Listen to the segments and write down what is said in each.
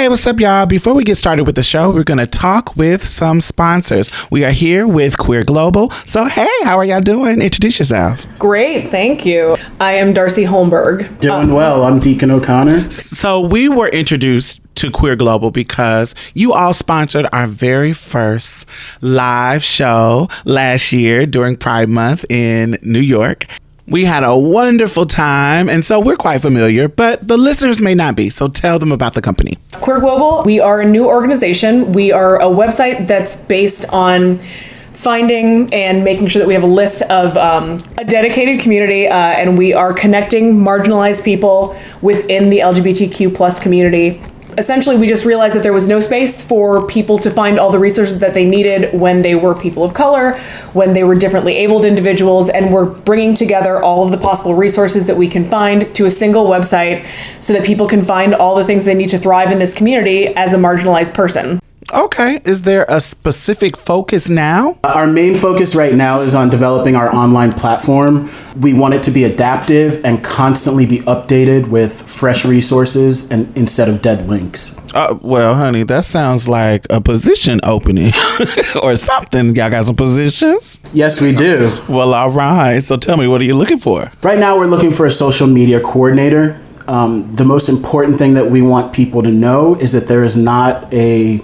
Hey, what's up, y'all? Before we get started with the show, we're going to talk with some sponsors. We are here with Queer Global. So, hey, how are y'all doing? Introduce yourself. Great, thank you. I am Darcy Holmberg. Doing well. I'm Deacon O'Connor. So, we were introduced to Queer Global because you all sponsored our very first live show last year during Pride Month in New York. We had a wonderful time, and so we're quite familiar, but the listeners may not be. So tell them about the company. Queer Global, we are a new organization. We are a website that's based on finding and making sure that we have a list of um, a dedicated community uh, and we are connecting marginalized people within the lgbtq plus community essentially we just realized that there was no space for people to find all the resources that they needed when they were people of color, when they were differently abled individuals, and we're bringing together all of the possible resources that we can find to a single website so that people can find all the things they need to thrive in this community as a marginalized person. Okay. Is there a specific focus now? Our main focus right now is on developing our online platform. We want it to be adaptive and constantly be updated with fresh resources and instead of dead links. Uh, well, honey, that sounds like a position opening or something. Y'all got some positions? Yes, we do. Well, all right. So tell me, what are you looking for? Right now, we're looking for a social media coordinator. Um, the most important thing that we want people to know is that there is not a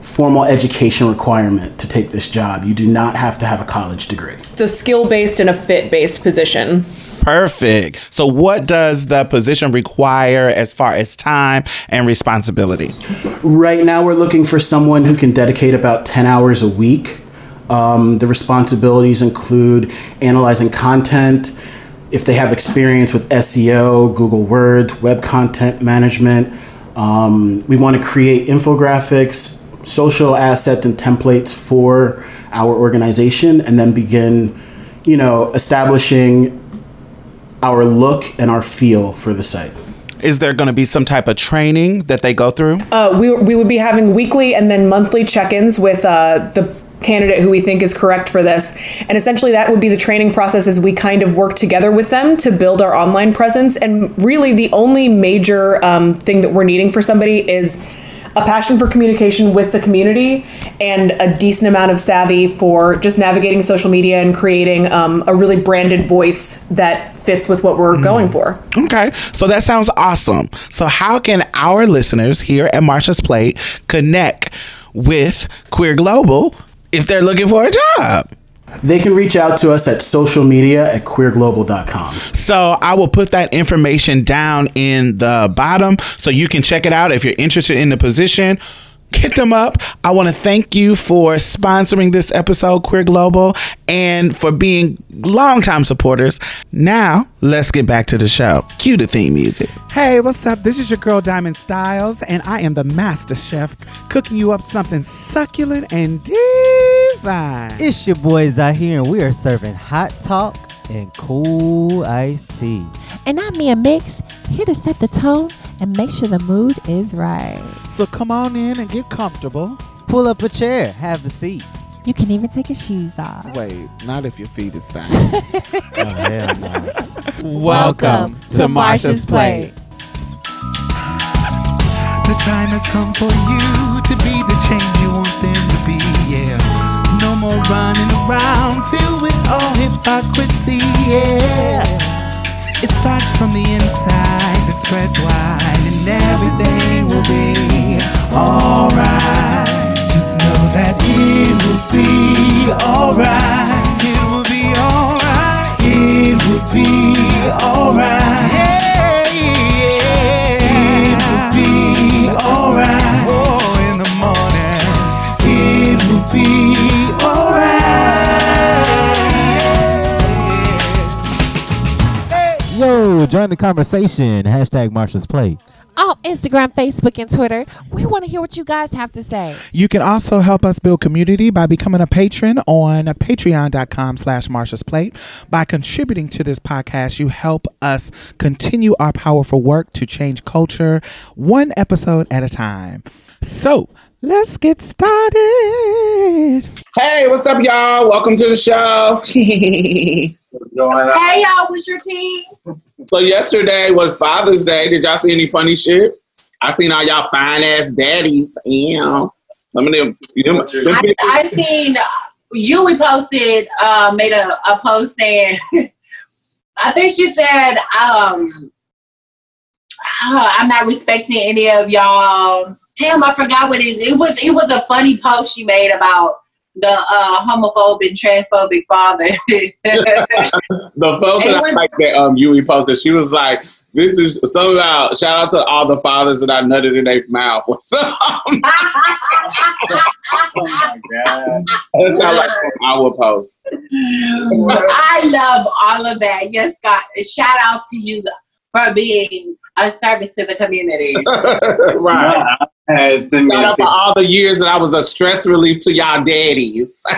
formal education requirement to take this job. You do not have to have a college degree. It's a skill based and a fit based position. Perfect. So, what does the position require as far as time and responsibility? Right now, we're looking for someone who can dedicate about 10 hours a week. Um, the responsibilities include analyzing content, if they have experience with SEO, Google AdWords, web content management. Um, we want to create infographics, social assets and templates for our organization and then begin, you know, establishing our look and our feel for the site. Is there going to be some type of training that they go through? Uh, we, we would be having weekly and then monthly check ins with uh, the candidate who we think is correct for this. And essentially, that would be the training process as we kind of work together with them to build our online presence. And really, the only major um, thing that we're needing for somebody is a passion for communication with the community and a decent amount of savvy for just navigating social media and creating um, a really branded voice that fits with what we're mm. going for. Okay, so that sounds awesome. So, how can our listeners here at Marsha's Plate connect with Queer Global if they're looking for a job? They can reach out to us at social media at queerglobal.com. So I will put that information down in the bottom so you can check it out if you're interested in the position hit them up. I want to thank you for sponsoring this episode, Queer Global, and for being longtime supporters. Now, let's get back to the show. Cue the theme music. Hey, what's up? This is your girl Diamond Styles, and I am the master chef cooking you up something succulent and divine. It's your boys out here, and we are serving hot talk and cool iced tea. And I'm Mia Mix, here to set the tone and make sure the mood is right. So come on in and get comfortable. Pull up a chair, have a seat. You can even take your shoes off. Wait, not if your feet are stank. oh, hell no. Welcome, Welcome to, to Marsha's Plate. The time has come for you to be the change you want them to be, more running around filled with all hypocrisy, yeah. It starts from the inside, it spreads wide, and everything will be alright. Just know that it will be alright. It will be alright. It will be alright. Join the conversation. Hashtag Marsha's Plate. Oh, Instagram, Facebook, and Twitter. We want to hear what you guys have to say. You can also help us build community by becoming a patron on patreon.com slash Marsha's Plate. By contributing to this podcast, you help us continue our powerful work to change culture one episode at a time. So let's get started. Hey, what's up, y'all? Welcome to the show. hey, y'all, what's your team? So yesterday was Father's Day. Did y'all see any funny shit? I seen all y'all fine ass daddies. Yeah. Some of them, them, them I, I seen you. We posted, uh, made a, a post saying, I think she said, um, "Oh, I'm not respecting any of y'all. Damn, I forgot what it is. It was it was a funny post she made about the uh, homophobic, transphobic father. the It that I like that um Yui posted, she was like, "This is something about shout out to all the fathers that I nutted in their mouth." something. Oh my god. That's how like our post. I love all of that. Yes, God. Shout out to you for being a service to the community. right. Had sent me Shout a out for all the years that I was a stress relief to y'all daddies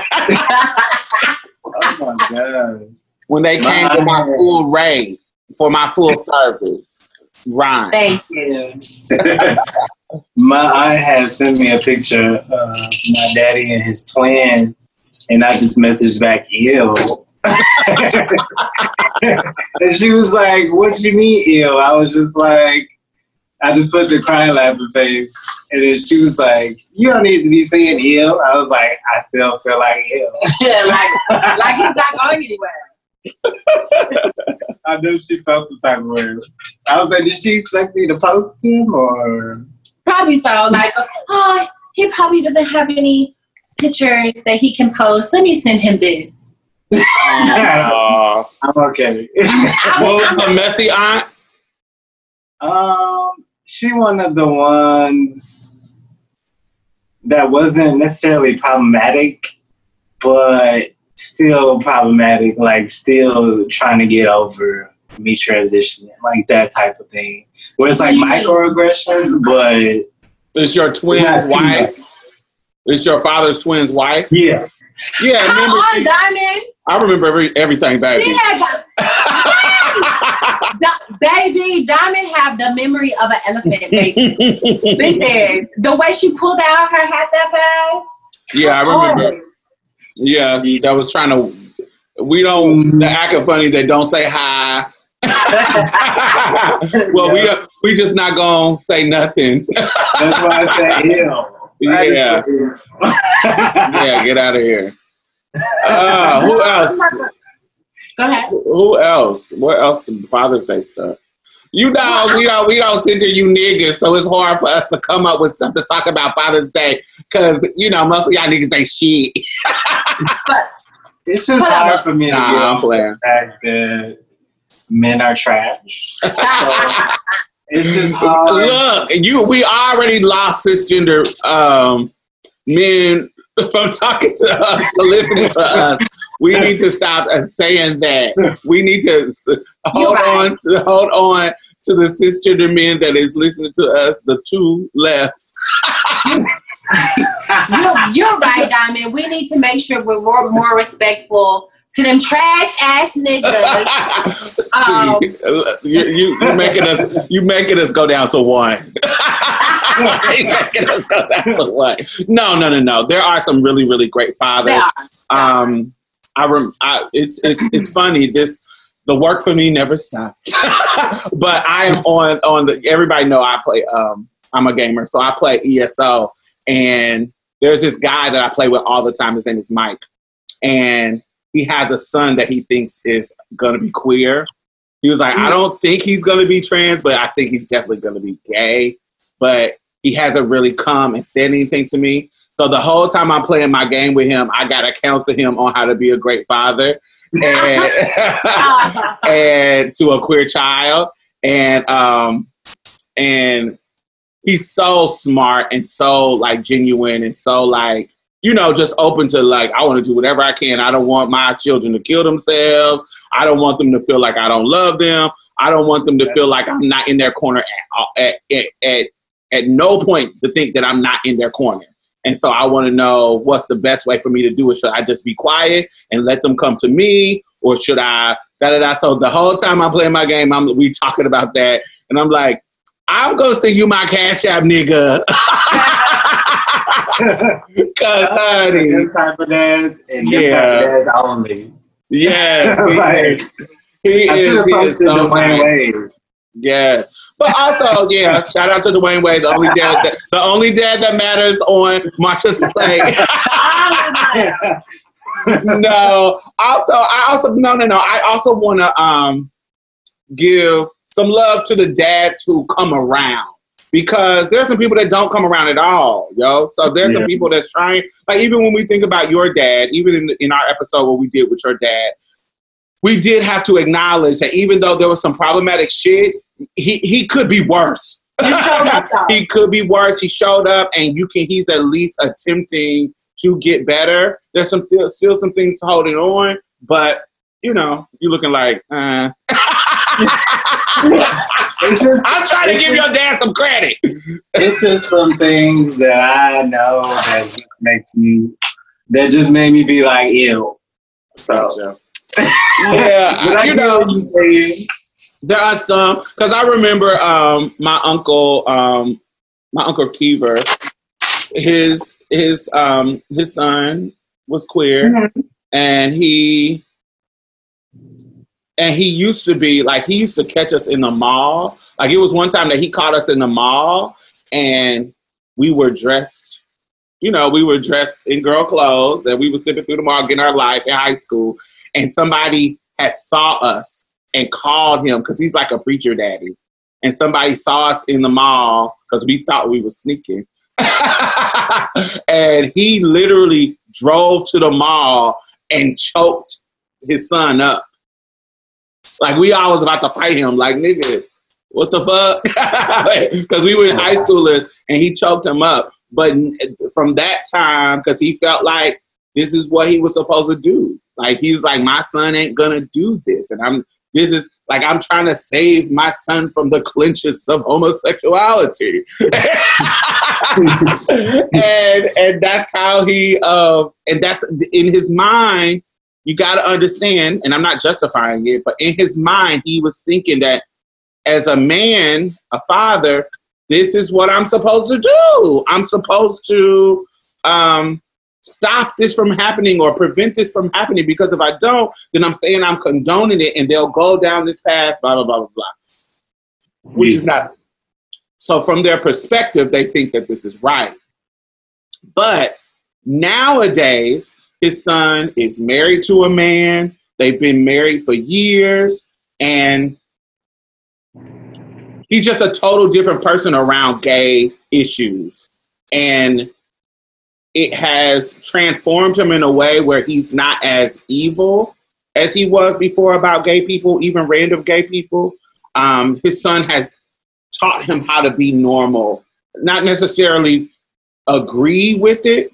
Oh my god. when they came to my full rate for my full service. Right. Thank you. my aunt had sent me a picture of my daddy and his twin, and I just messaged back, "Ew." and she was like, "What you mean, ew?" I was just like, I just put the crying laughing face, and then she was like, "You don't need to be saying ew." I was like, "I still feel like ew." like, like it's not going anywhere. I knew she felt some type of way. I was like, "Did she expect me to post him or?" Probably so. Like, oh, he probably doesn't have any pictures that he can post. Let me send him this. Uh, I'm okay. what was the messy aunt? Um, she one of the ones that wasn't necessarily problematic, but still problematic. Like still trying to get over me transitioning, like that type of thing. Where it's like What do you mean? microaggressions, but It's your twin's wife. It's your father's twin's wife. yeah, Yeah, Come remember on, she, Diamond. I remember every, everything, baby. Yeah, Di- baby, Diamond have the memory of an elephant, baby. Listen, the way she pulled out her hat that fast. yeah, I remember. Yeah, that was trying to. We don't. The acting funny. They don't say hi. well, we we just not gonna say nothing. that's why I said ew. Yeah. yeah, get out of here. Uh, who else? Go ahead. Who else? What else? Father's Day stuff. You know, we don't we don't sit here, you niggas, so it's hard for us to come up with stuff to talk about Father's Day because you know most of y'all niggas ain't shit. It's just hard for me to Nah, get I'm playing. the fact that men are trash. So, it's just hard. Look, you we already lost cisgender um, men from talking to us to listening to us. We need to stop saying that. We need to hold right. on to hold on to the cisgender men that is listening to us. The two left. You're, you're right, Diamond. We need to make sure we're more, more respectful to them trash ass niggas. Um, See, you, you you making us you making us go down to one. you making us go down to one. No, no, no, no. There are some really, really great fathers. Um, I, rem- I it's it's it's funny. This the work for me never stops. but I am on on the. Everybody know I play. Um, I'm a gamer, so I play ESO, and there's this guy that I play with all the time. His name is Mike, and he has a son that he thinks is gonna be queer. He was like, I don't think he's gonna be trans, but I think he's definitely gonna be gay. But he hasn't really come and said anything to me. So the whole time I'm playing my game with him, I gotta counsel him on how to be a great father and and to a queer child. And um and he's so smart and so like genuine and so like you know just open to like I want to do whatever I can. I don't want my children to kill themselves. I don't want them to feel like I don't love them. I don't want them to feel like I'm not in their corner at at at, at, at no point to think that I'm not in their corner. And so I want to know what's the best way for me to do it. Should I just be quiet and let them come to me, or should I da da da? So the whole time I'm playing my game, I'm we talking about that, and I'm like, I'm gonna send you my cash app, nigga. Cause honey, This type of dance and Yeah. type of dance only. yes, is. He I is, he is so nice. Yes, but also, yeah, shout out to Dwyane Wade, the only dad, that, the only dad that matters on Marsha's Plate. no, also, I also no, no, no. I also want to um give some love to the dads who come around because there's some people that don't come around at all, yo. So there's some people that's trying. Like even when we think about your dad, even in in our episode what we did with your dad, we did have to acknowledge that even though there was some problematic shit, he he could be worse. he could be worse. He showed up, and you can. He's at least attempting to get better. There's some still some things holding on, but you know, you're looking like. Uh. I'm trying to give your dad some credit. it's just some things that I know that just makes me that just made me be like ew. So yeah, you know, what you're saying. there are some because I remember um, my uncle, um, my uncle Keever, his his um, his son was queer, and he and he used to be like he used to catch us in the mall. Like it was one time that he caught us in the mall, and we were dressed. You know, we were dressed in girl clothes, and we were sipping through the mall, getting our life in high school. And somebody had saw us and called him because he's like a preacher daddy. And somebody saw us in the mall because we thought we were sneaking. and he literally drove to the mall and choked his son up. Like we all was about to fight him. Like nigga, what the fuck? Because we were in high schoolers, and he choked him up. But from that time, because he felt like this is what he was supposed to do. Like he's like, my son ain't gonna do this, and I'm. This is like I'm trying to save my son from the clinches of homosexuality, and and that's how he. Uh, and that's in his mind. You got to understand, and I'm not justifying it, but in his mind, he was thinking that as a man, a father, this is what I'm supposed to do. I'm supposed to um, stop this from happening or prevent this from happening because if I don't, then I'm saying I'm condoning it and they'll go down this path, blah, blah, blah, blah, blah. Which is not. So, from their perspective, they think that this is right. But nowadays, his son is married to a man. They've been married for years. And he's just a total different person around gay issues. And it has transformed him in a way where he's not as evil as he was before about gay people, even random gay people. Um, his son has taught him how to be normal, not necessarily agree with it,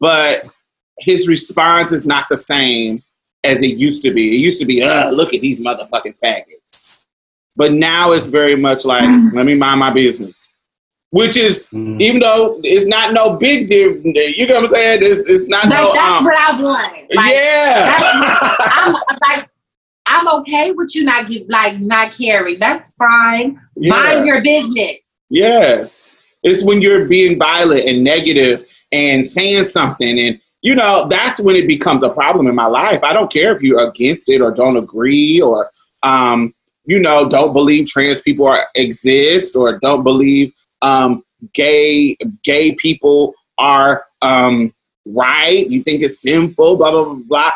but his response is not the same as it used to be. It used to be, uh, look at these motherfucking faggots. But now it's very much like, let me mind my business. Which is, even though it's not no big deal, you know what I'm saying? It's, it's not Like, no. that's um, what I want. Like, Yeah. I'm like, I'm okay with you not give like not caring. That's fine. Yeah. Mind your business. Yes. It's when you're being violent and negative and saying something and you know, that's when it becomes a problem in my life. I don't care if you're against it or don't agree or um, you know, don't believe trans people are, exist or don't believe um, gay gay people are um, right. You think it's sinful, blah blah blah blah.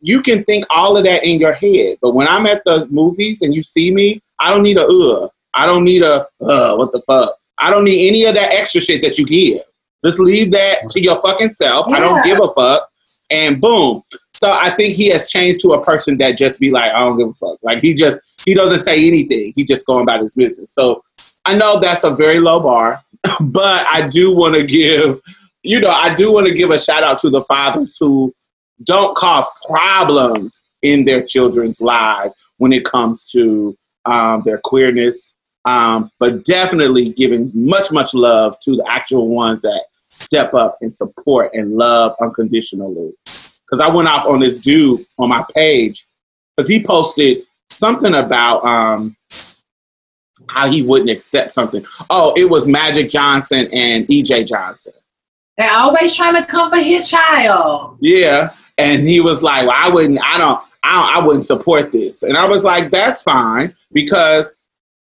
You can think all of that in your head, but when I'm at the movies and you see me, I don't need a uh. I don't need a uh. What the fuck? I don't need any of that extra shit that you give. Just leave that to your fucking self. I don't give a fuck. And boom. So I think he has changed to a person that just be like, I don't give a fuck. Like he just he doesn't say anything. He just going about his business. So I know that's a very low bar, but I do want to give, you know, I do want to give a shout out to the fathers who don't cause problems in their children's lives when it comes to um, their queerness, um, but definitely giving much, much love to the actual ones that step up and support and love unconditionally. Because I went off on this dude on my page because he posted something about um, how he wouldn't accept something. Oh, it was Magic Johnson and EJ Johnson. They're always trying to comfort his child. Yeah, and he was like, "Well, I wouldn't. I don't. I, don't, I wouldn't support this." And I was like, "That's fine because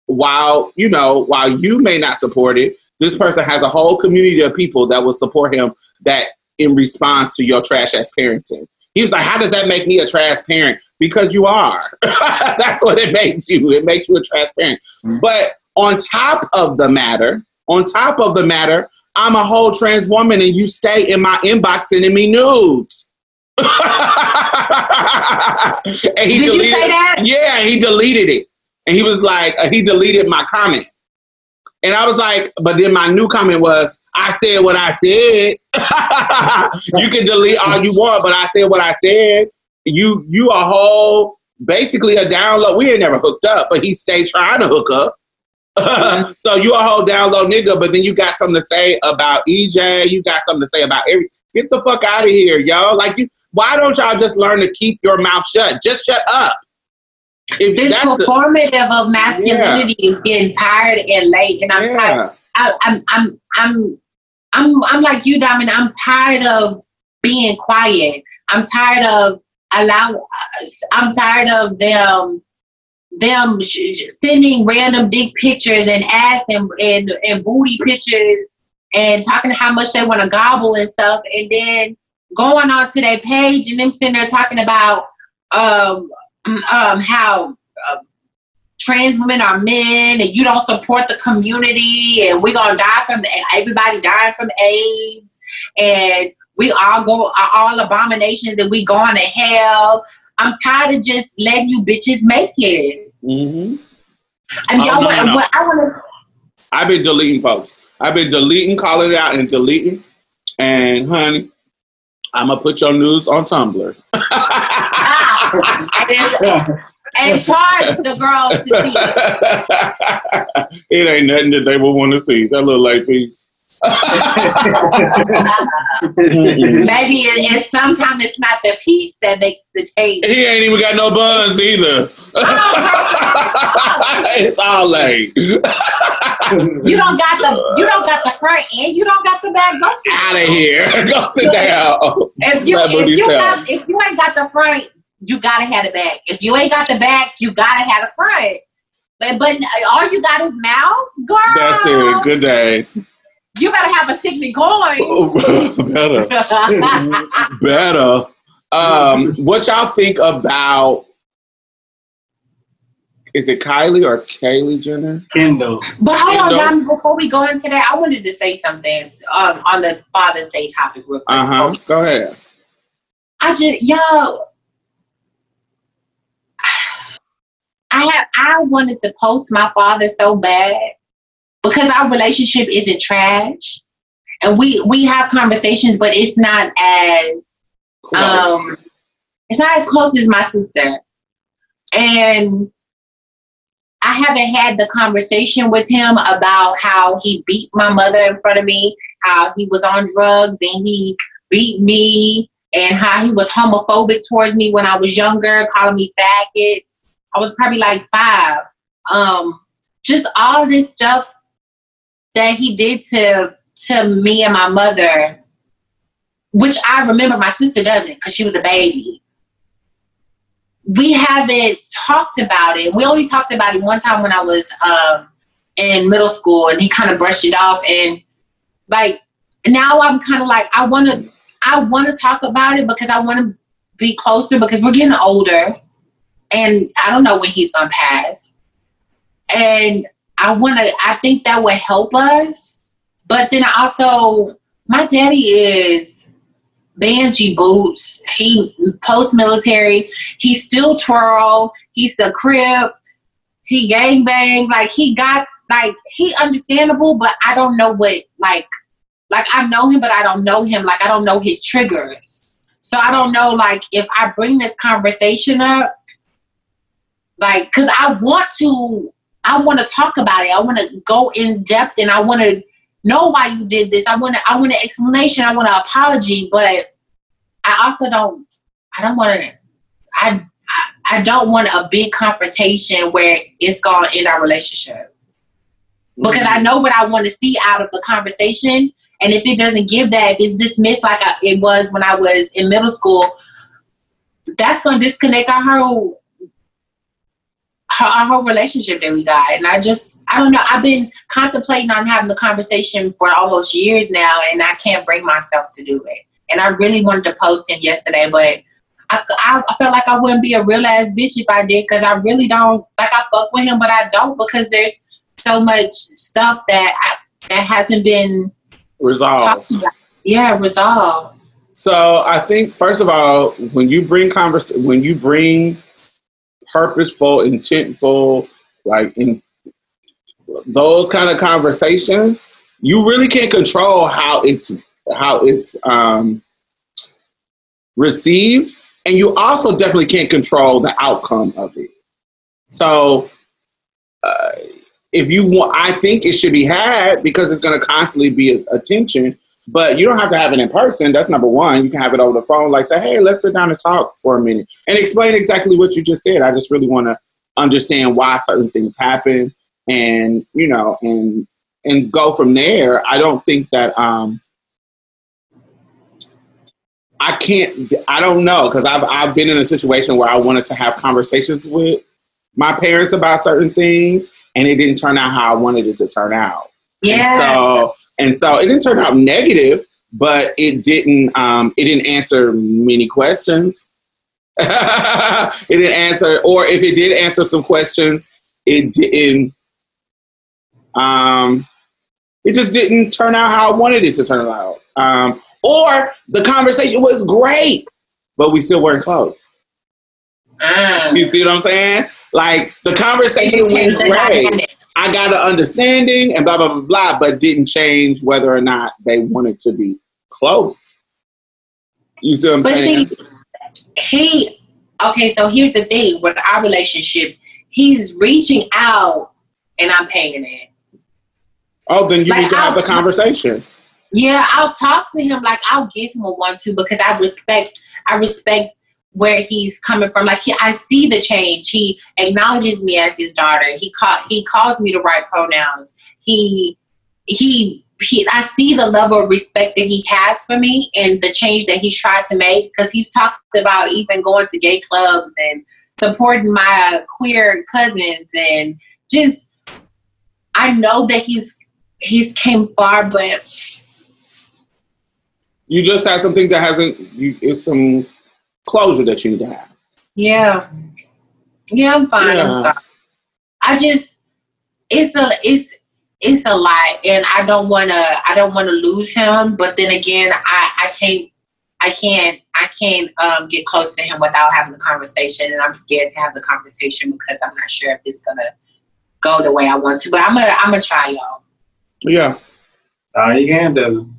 while you know, while you may not support it, this person has a whole community of people that will support him. That in response to your trash ass parenting. He was like, "How does that make me a trash parent? Because you are. That's what it makes you. It makes you a trash parent. But on top of the matter, on top of the matter, I'm a whole trans woman, and you stay in my inbox sending me nudes." and he Did you deleted, say that? Yeah, he deleted it, and he was like, uh, he deleted my comment, and I was like, but then my new comment was, I said what I said. you can delete all you want, but I said what I said. You you a whole basically a download. We ain't never hooked up, but he stayed trying to hook up. Mm-hmm. so you a whole download nigga, but then you got something to say about EJ. You got something to say about every. Get the fuck out of here, y'all! Like, you, why don't y'all just learn to keep your mouth shut? Just shut up. If This that's the- performative of masculinity is getting tired and late, and I'm Yeah. tired. I'm, I'm, I'm, I'm, I'm like you, Diamond. I'm tired of being quiet. I'm tired of allow. I'm tired of them, them sending random dick pictures and ass and and, and booty pictures and talking how much they want to gobble and stuff, and then going on to their page and them sitting there talking about um um how uh, trans women are men and you don't support the community and we're gonna die from everybody dying from AIDS and we all go are all abominations and we going to hell. I'm tired of just letting you bitches make it. Mhm. And Oh, y'all no, want, no, no. what I want to I've been deleting folks. I've been deleting, calling it out, and deleting. And honey, I'm gonna put your news on Tumblr. and, and charge the girls to see. it it ain't nothing that they will want to see. That little light piece. Maybe it, it sometimes it's not the piece that makes the taste. He ain't even got no buns either. it's all late. You don't got the you don't got the front and you don't got the back. Go sit Out of here. Go sit down. If you if you, got, if you ain't got the front, you gotta have the back. If you ain't got the back, you gotta have the front. But, but all you got is mouth, girl. That's it. Good day. You better have a sickening coin. Better. Better. Um, what y'all think about? Is it Kylie or Kaylee Jenner? Kendall. But hold on, Kendall? John. Before we go into that, I wanted to say something um, on the Father's Day topic, real quick. Uh huh. Go ahead. I just y'all. I wanted to post my father so bad because our relationship isn't trash, and we we have conversations, but it's not as um, it's not as close as my sister, and I haven't had the conversation with him about how he beat my mother in front of me, how he was on drugs and he beat me, and how he was homophobic towards me when I was younger, calling me faggot. I was probably like five. Um, just all this stuff that he did to to me and my mother, which I remember my sister doesn't because she was a baby. We haven't talked about it. We only talked about it one time when I was um, in middle school, and he kind of brushed it off. And like now, I'm kind of like I want to I want to talk about it because I want to be closer because we're getting older, and I don't know when he's gonna pass. And I want to. I think that would help us. But then also, my daddy is Banji boots. He post military. He still twirl. He's a crib. He gang bang. Like he got like he understandable, but I don't know what like like I know him, but I don't know him. Like I don't know his triggers. So I don't know like if I bring this conversation up, like because I want to I want to talk about it. I want to go in depth and I want to know why you did this. I want to I want an explanation. I want an apology, but I also don't I don't want to I I- I don't want a big confrontation where it's going to end our relationship. Because I mm-hmm. know what I want to see out of the conversation. And if it doesn't give that, if it's dismissed like I, it was when I was in middle school, that's going to disconnect our whole her, our whole relationship that we got. And I just, I don't know. I've been contemplating on having the conversation for almost years now, and I can't bring myself to do it. And I really wanted to post him yesterday, but I, I, I felt like I wouldn't be a real ass bitch if I did because I really don't like I fuck with him, but I don't because there's so much stuff that I, that hasn't been Resolved. Yeah, resolved. So I think first of all, when you bring convers when you bring purposeful, intentful, like in those kind of conversation, you really can't control how it's how it's um, received, and you also definitely can't control the outcome of it. So, uh, if you want, I think it should be had because it's going to constantly be attention. But you don't have to have it in person. That's number one. You can have it over the phone, like say, "Hey, let's sit down and talk for a minute," and explain exactly what you just said. I just really want to understand why certain things happen, and you know, and and go from there. I don't think that um, I can't. I don't know because I've I've been in a situation where I wanted to have conversations with my parents about certain things, and it didn't turn out how I wanted it to turn out. Yeah. And so and so it didn't turn out negative, but it didn't um, it didn't answer many questions. it didn't answer, or if it did answer some questions, it didn't. Um, it just didn't turn out how I wanted it to turn out. Um, or the conversation was great, but we still weren't close. Mm. You see what I'm saying? Like the conversation went great. I got an understanding and blah blah blah blah, but didn't change whether or not they wanted to be close. You see what I'm But saying? see, he okay. So here's the thing with our relationship. He's reaching out, and I'm paying it. oh, then you like, need to have I'll- the conversation. Yeah, I'll talk to him. Like I'll give him a one-two because I respect. I respect where he's coming from. Like he, I see the change. He acknowledges me as his daughter. He call, he calls me the right pronouns. He he he. I see the level of respect that he has for me and the change that he's tried to make. Because he's talked about even going to gay clubs and supporting my queer cousins and just. I know that he's he's came far, but You just had something that hasn't. You, it's some closure that you need to have. Yeah. Yeah, I'm fine. I'm sorry. I just it's a it's it's a lot and I don't wanna I don't wanna lose him, but then again I, I can't I can't I can't um, get close to him without having the conversation and I'm scared to have the conversation because I'm not sure if it's gonna go the way I want to. But I'm gonna I'm gonna try y'all. Yeah. All you can do.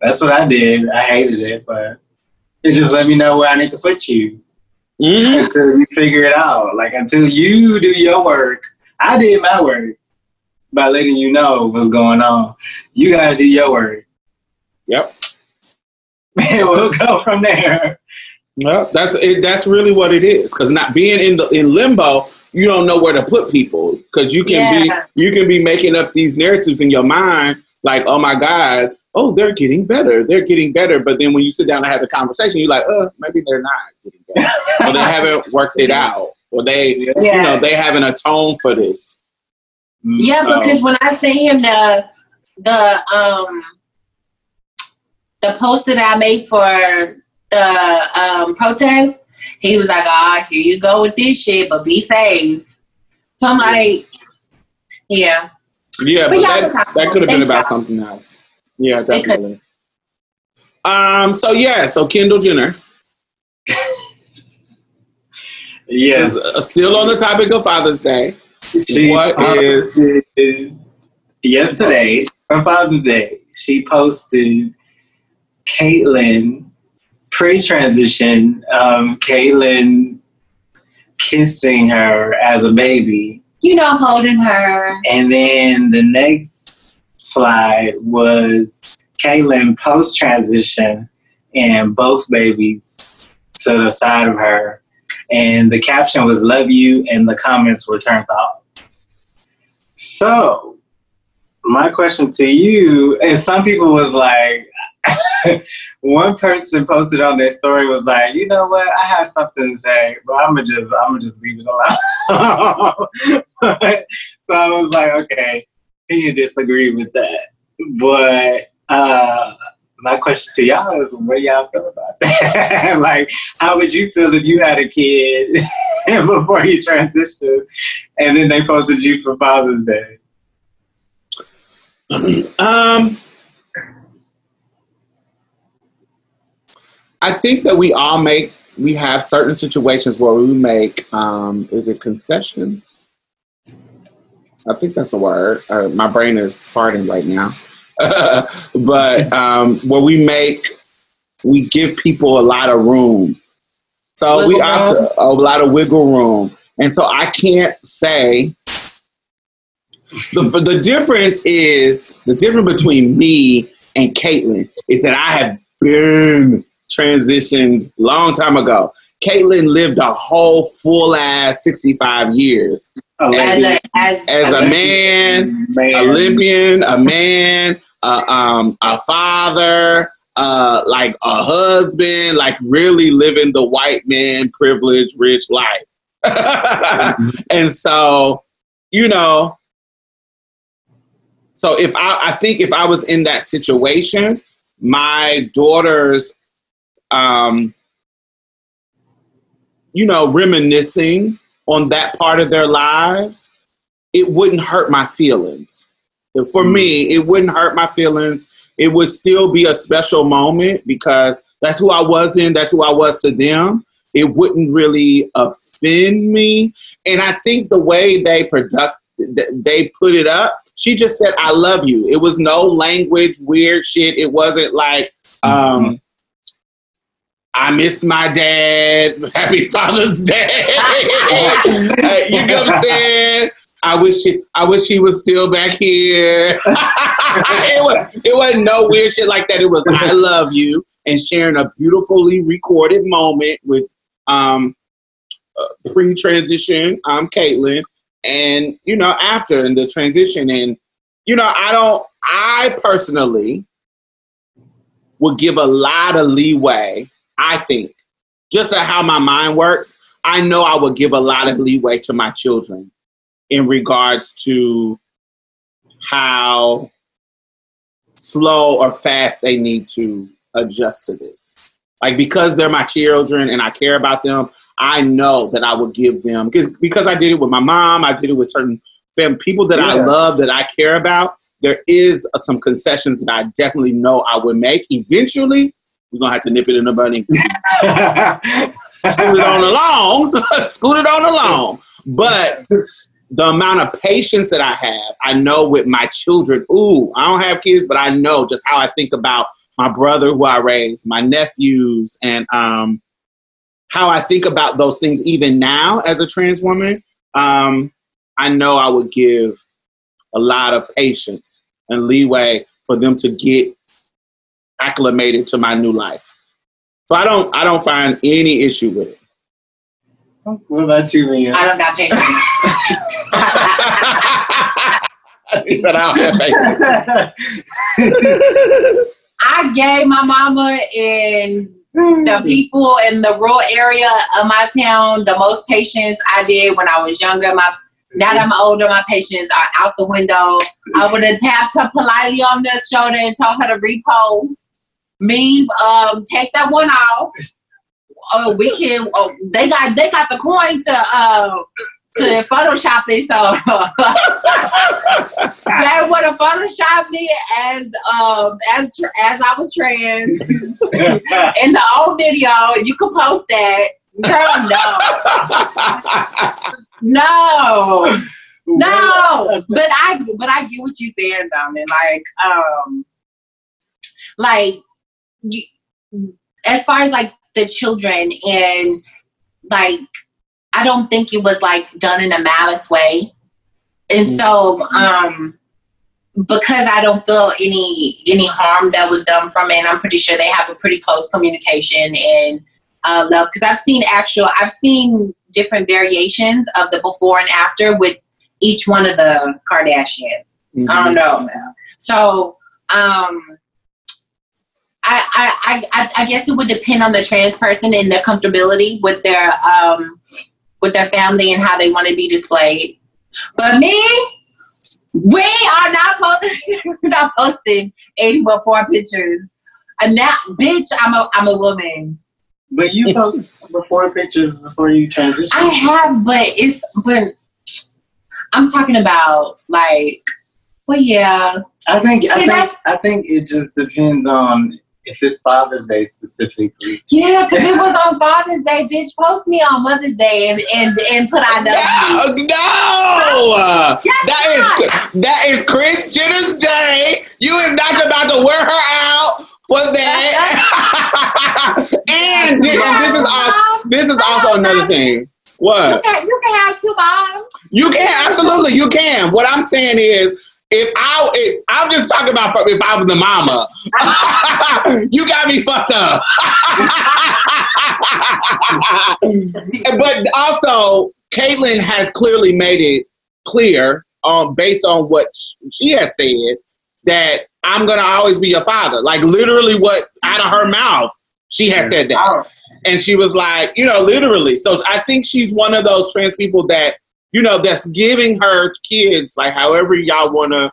That's what I did. I hated it, but it just let me know where I need to put you Mhm. until you figure it out. Like until you do your work. I did my work by letting you know what's going on. You got to do your work. Yep. And we'll go from there. Well, that's it, that's really what it is. Because not being in the in limbo, you don't know where to put people. Because you can Yeah. be you can be making up these narratives in your mind, like, oh my god, oh they're getting better, they're getting better. But then when you sit down and have a conversation, you're like, uh, maybe they're not getting better, or they haven't worked it out, or they you know they haven't atoned for this. Yeah, So- because when I sent him the the um the poster that I made for the um protest, he was like, "Ah, here you go with this shit, but be safe." So I'm like, "Yeah, Yeah, But but that, that could have been about God. something else. Yeah, They could- definitely. Um. So yeah. So Kendall Jenner. Yes. Uh, Still on the topic of Father's Day. She What posted yesterday for Father's Day? She posted Caitlyn pre-transition of Caitlyn kissing her as a baby, you know, holding her." and then the next slide was Caitlyn post-transition and both babies to the side of her, and the caption was "Love you," and the comments were turned off. So, my question to you, and some people was like, one person posted on their story was like, you know what, I have something to say, but I'm gonna just I'm gonna just leave it alone. so I was like, okay, can disagree with that, but uh, my question to y'all is, what y'all feel about that? like, how would you feel if you had a kid before you transitioned, and then they posted you for Father's Day? Um, I think that we all make we have certain situations where we make um, is it concessions? I think that's the word. Uh, my brain is farting right now, but um, where we make we give people a lot of room. So we Wiggle have room. a lot of wiggle room, and so I can't say the the difference is the difference between me and Caitlyn is that I have been transitioned long time ago. Caitlyn lived a whole full ass sixty five years As a as, as a man, Olympian, a man, uh, um, a father, uh, like a husband, like really living the white man privileged rich life. and so, you know, so if I, I think if I was in that situation, my daughters, um, you know, reminiscing on that part of their lives, it wouldn't hurt my feelings. For me, it wouldn't hurt my feelings. It would still be a special moment because that's who I was in, that's who I was to them. It wouldn't really offend me. And I think the way they product they put it up, she just said, I love you. It was no language, weird shit. It wasn't like, um, I miss my dad. Happy Father's Day. You know what I'm saying? I wish he, I wish he was still back here. it, was, it wasn't no weird shit like that. It was I love you and sharing a beautifully recorded moment with um uh, pre-transition. I'm Caitlyn, and you know after in the transition, and you know I don't. I personally would give a lot of leeway. I think just at how my mind works, I know I would give a lot of leeway to my children in regards to how slow or fast they need to adjust to this. Like because they're my children and I care about them, I know that I would give them because because I did it with my mom, I did it with certain fam people that I love that I care about. There is uh, some concessions that I definitely know I would make. Eventually, we're gonna have to nip it in the bunny scoot it on along, scoot it on along. But the amount of patience that I have, I know with my children. Ooh, I don't have kids, but I know just how I think about my brother who I raised, my nephews, and um, how I think about those things even now as a trans woman. Um, I know I would give a lot of patience and leeway for them to get acclimated to my new life. So I don't I don't find any issue with it. What about you, Mia? I don't got patience. she said I don't have patience. I gave my mama and the people in the rural area of my town the most patience I did when I was younger. My now that I'm older, my patience are out the window. I would have tapped her politely on the shoulder and told her to repost. Me, um, take that one off. Oh, we can. Oh, they got they got the coin to uh, to Photoshop it, so they would have photoshopped me as um as as I was trans in the old video. You could post that, girl. No, no, no. But I but I get what you're saying, Diamond. Like um, like as far as like the children and like I don't think it was like done in a malice way. And so um because I don't feel any any harm that was done from it, I'm pretty sure they have a pretty close communication and uh, love. Because I've seen actual, I've seen different variations of the before and after with each one of the Kardashians. I don't know. So, um, I, I, I, I guess it would depend on the trans person and their comfortability with their um with their family and how they want to be displayed. But me, we are not posting not posting 80 before pictures. And now bitch, I'm a I'm a woman. But you post before pictures before you transition. I have, but it's but I'm talking about like well yeah. I think I think I think it just depends on if it's Father's Day specifically. Yeah, because it was on Father's Day, bitch. Post me on Mother's Day and and, and put I love you. No, no. That is that is Kris Jenner's day. You is not about to wear her out for that. and, thi- and this is also this is also another thing. You What can, you can have two bottoms. you can absolutely you can. What I'm saying is. If I, if, I'm just talking about if I was the mama, you got me fucked up. but also, Caitlyn has clearly made it clear, um, based on what she has said, that I'm gonna always be your father. Like literally, what out of her mouth, she has said that, oh. and she was like, you know, literally. So I think she's one of those trans people that you know that's giving her kids like however y'all wanna,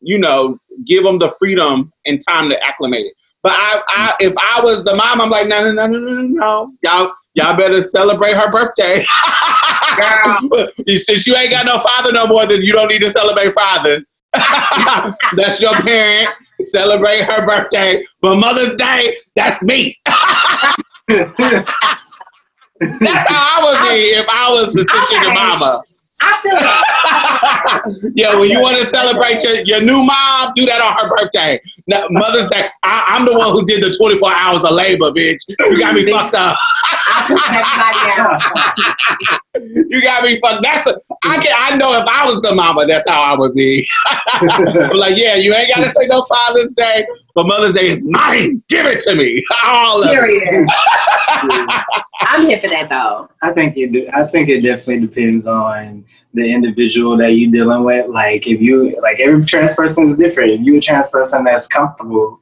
you know, give them the freedom and time to acclimate it. But I, I, if I was the mom, I'm like, no, no, no, no, no, no, no. Y'all, y'all better celebrate her birthday. Since you ain't got no father no more, then you don't need to celebrate father. that's your parent. Celebrate her birthday. But Mother's Day, that's me. that's how I would be if I was the sister to Okay. mama. I feel like yeah, when you want to celebrate your, your new mom, do that on her birthday. No, Mother's Day, I, I'm the one who did the 24 hours of labor, bitch. You got me fucked up. I put everybody out. You got me fucked. That's a, I can. I know if I was the mama, that's how I would be. I'm like, yeah, you ain't gotta say no Father's Day, but Mother's Day is mine. Give it to me. All of it. Period. I'm hip for that though. I think it. I think it definitely depends on the individual that you're dealing with. Like if you like every trans person is different. If you're a trans person that's comfortable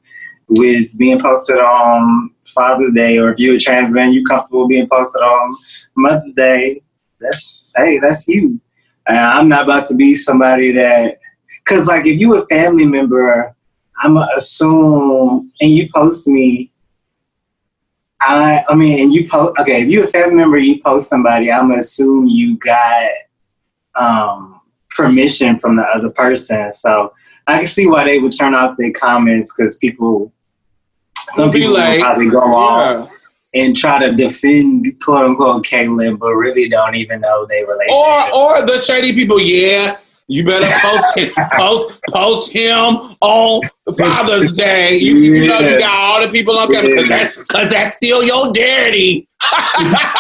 with being posted on Father's Day, or if you're a trans man, you're comfortable being posted on Mother's Day. That's hey, that's you. And I'm not about to be somebody that, cause like if you a family member, I'm gonna assume and you post me I I mean, and you post okay. If you a family member, you post somebody. I'm gonna assume you got um, permission from the other person. So I can see why they would turn off their comments because people, some people like, probably go off and try to defend quote unquote Caitlyn, but really don't even know their relationship. Or or the shady people, yeah. You better post him, post post him on Father's Day. You, you know you got all the people on camera because that, 'cause that's still your daddy.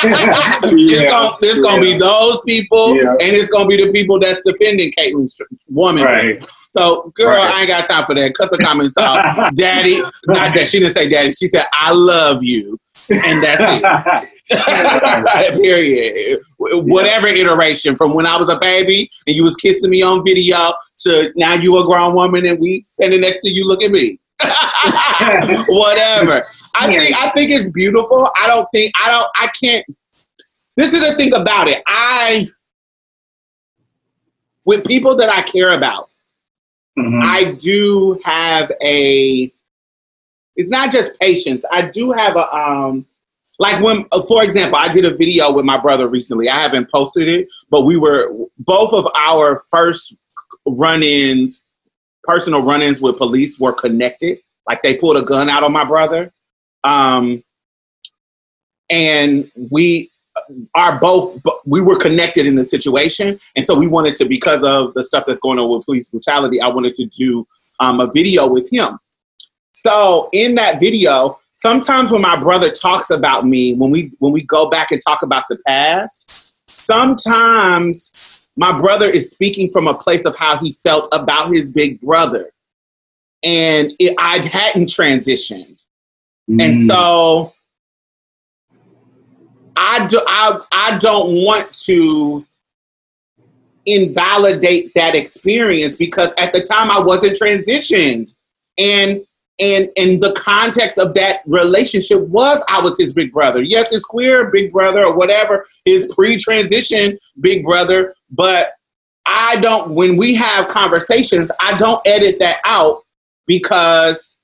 it's gonna, it's gonna be those people, Yeah. and it's gonna be the people that's defending Caitlyn's woman. Right. So, girl, Right. I ain't got time for that. Cut the comments off, daddy. Not that she didn't say daddy. She said I love you, and that's it. Period. Whatever iteration from when I was a baby and you was kissing me on video to now you a grown woman and we standing next to you. Look at me. Whatever. I think I think it's beautiful. I don't think I don't I can't. This is the thing about it. I with people that I care about. Mhm. I do have a. It's not just patience. I do have a um, like when, for example, I did a video with my brother recently. I haven't posted it, but we were both of our first run-ins, personal run-ins with police were connected. Like they pulled a gun out on my brother, um, and we are both we were connected in the situation and so we wanted to because of the stuff that's going on with police brutality i wanted to do um, a video with him so in that video sometimes when my brother talks about me when we when we go back and talk about the past sometimes my brother is speaking from a place of how he felt about his big brother and it, i hadn't transitioned and Mm. so I, do, I, I don't want to invalidate that experience because at the time I wasn't transitioned. And and and the context of that relationship was I was his big brother. Yes, his queer big brother or whatever, his pre-transition big brother, but I don't when we have conversations, I don't edit that out because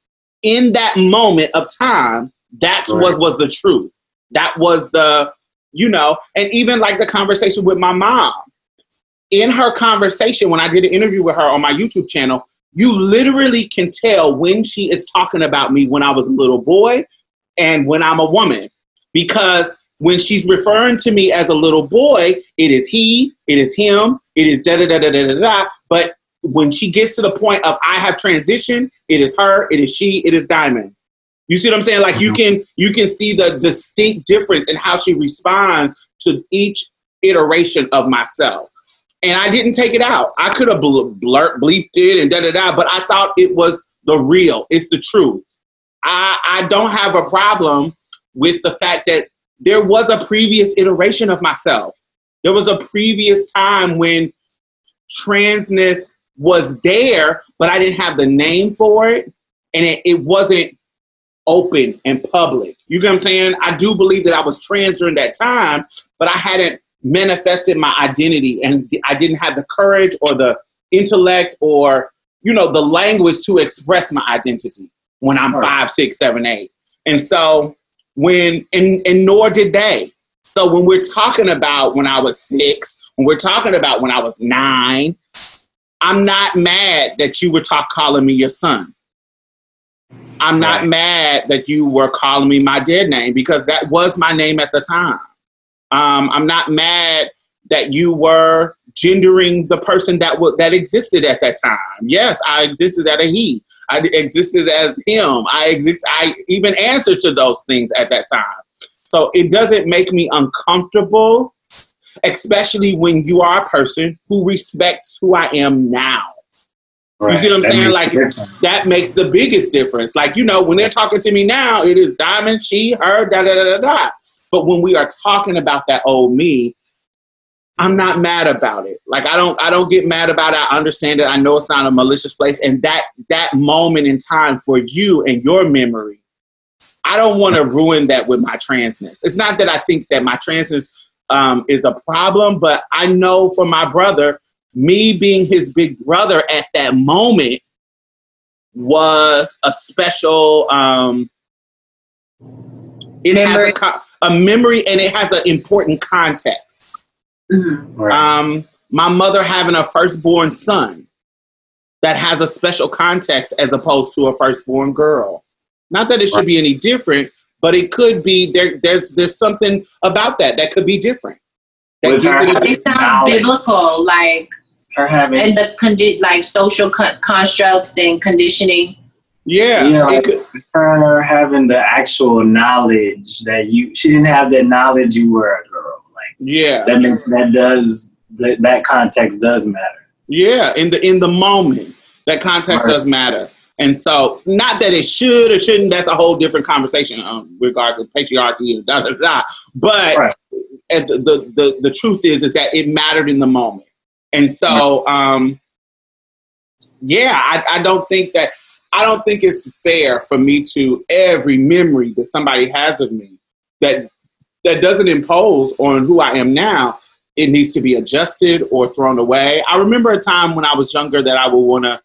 in that moment of time, that's Right. what was the truth. That was the, you know, and even like the conversation with my mom. In her conversation, when I did an interview with her on my YouTube channel, you literally can tell when she is talking about me when I was a little boy and when I'm a woman. Because when she's referring to me as a little boy, it is he, it is him, it is da da da da da da da. But when she gets to the point of I have transitioned, it is her, it is she, it is Diamond. You see what I'm saying? Like you mm-hmm. can you can see the distinct difference in how she responds to each iteration of myself. And I didn't take it out. I could have bl- blurt, bleeped it and da da da, but I thought it was the real. It's the truth. I, I don't have a problem with the fact that there was a previous iteration of myself. There was a previous time when transness was there, but I didn't have the name for it, and it, it wasn't open and public. You get what I'm saying? I do believe that I was trans during that time, but I hadn't manifested my identity, and I didn't have the courage or the intellect or you know the language to express my identity when I'm five, six, seven, eight. And so when and and nor did they. So when we're talking about when I was six, when we're talking about when I was nine, I'm not mad that you were talk calling me your son. I'm not mad that you were calling me my dead name because that was my name at the time. Um, I'm not mad that you were gendering the person that w- that existed at that time. Yes, I existed as a he. I existed as him. I exist. I even answered to those things at that time. So it doesn't make me uncomfortable, especially when you are a person who respects who I am now. You see what I'm That saying? Like that makes the biggest difference. Like you know, when they're talking to me now, it is Diamond, she, her, da da da da da. But when we are talking about that old me, I'm not mad about it. Like I don't I don't get mad about it. I understand it. I know it's not a malicious place. And that that moment in time for you and your memory, I don't want to ruin that with my transness. It's not that I think that my transness um, is a problem, but I know for my brother, me being his big brother at that moment was a special um it has a, a memory and it has an important context. Mhm. um my mother having a firstborn son that has a special context as opposed to a firstborn girl. Not that it should be any different but it could be there there's there's something about that that could be different. That Was it a- having It sounds biblical, like her having and the condi- like social con- constructs and conditioning. Yeah, like- could- her having the actual knowledge that you she didn't have that knowledge you were a girl. Like yeah that makes that does that, that context does matter. Yeah, in the in the moment, that context Right. does matter. And so, not that it should or shouldn't. That's a whole different conversation um, regards to patriarchy and da da da. But Right. at the, the the the truth is is that it mattered in the moment. And so, um, yeah, I, I don't think that I don't think it's fair for me to every memory that somebody has of me that that doesn't impose on who I am now. It needs to be adjusted or thrown away. I remember a time when I was younger that I would want to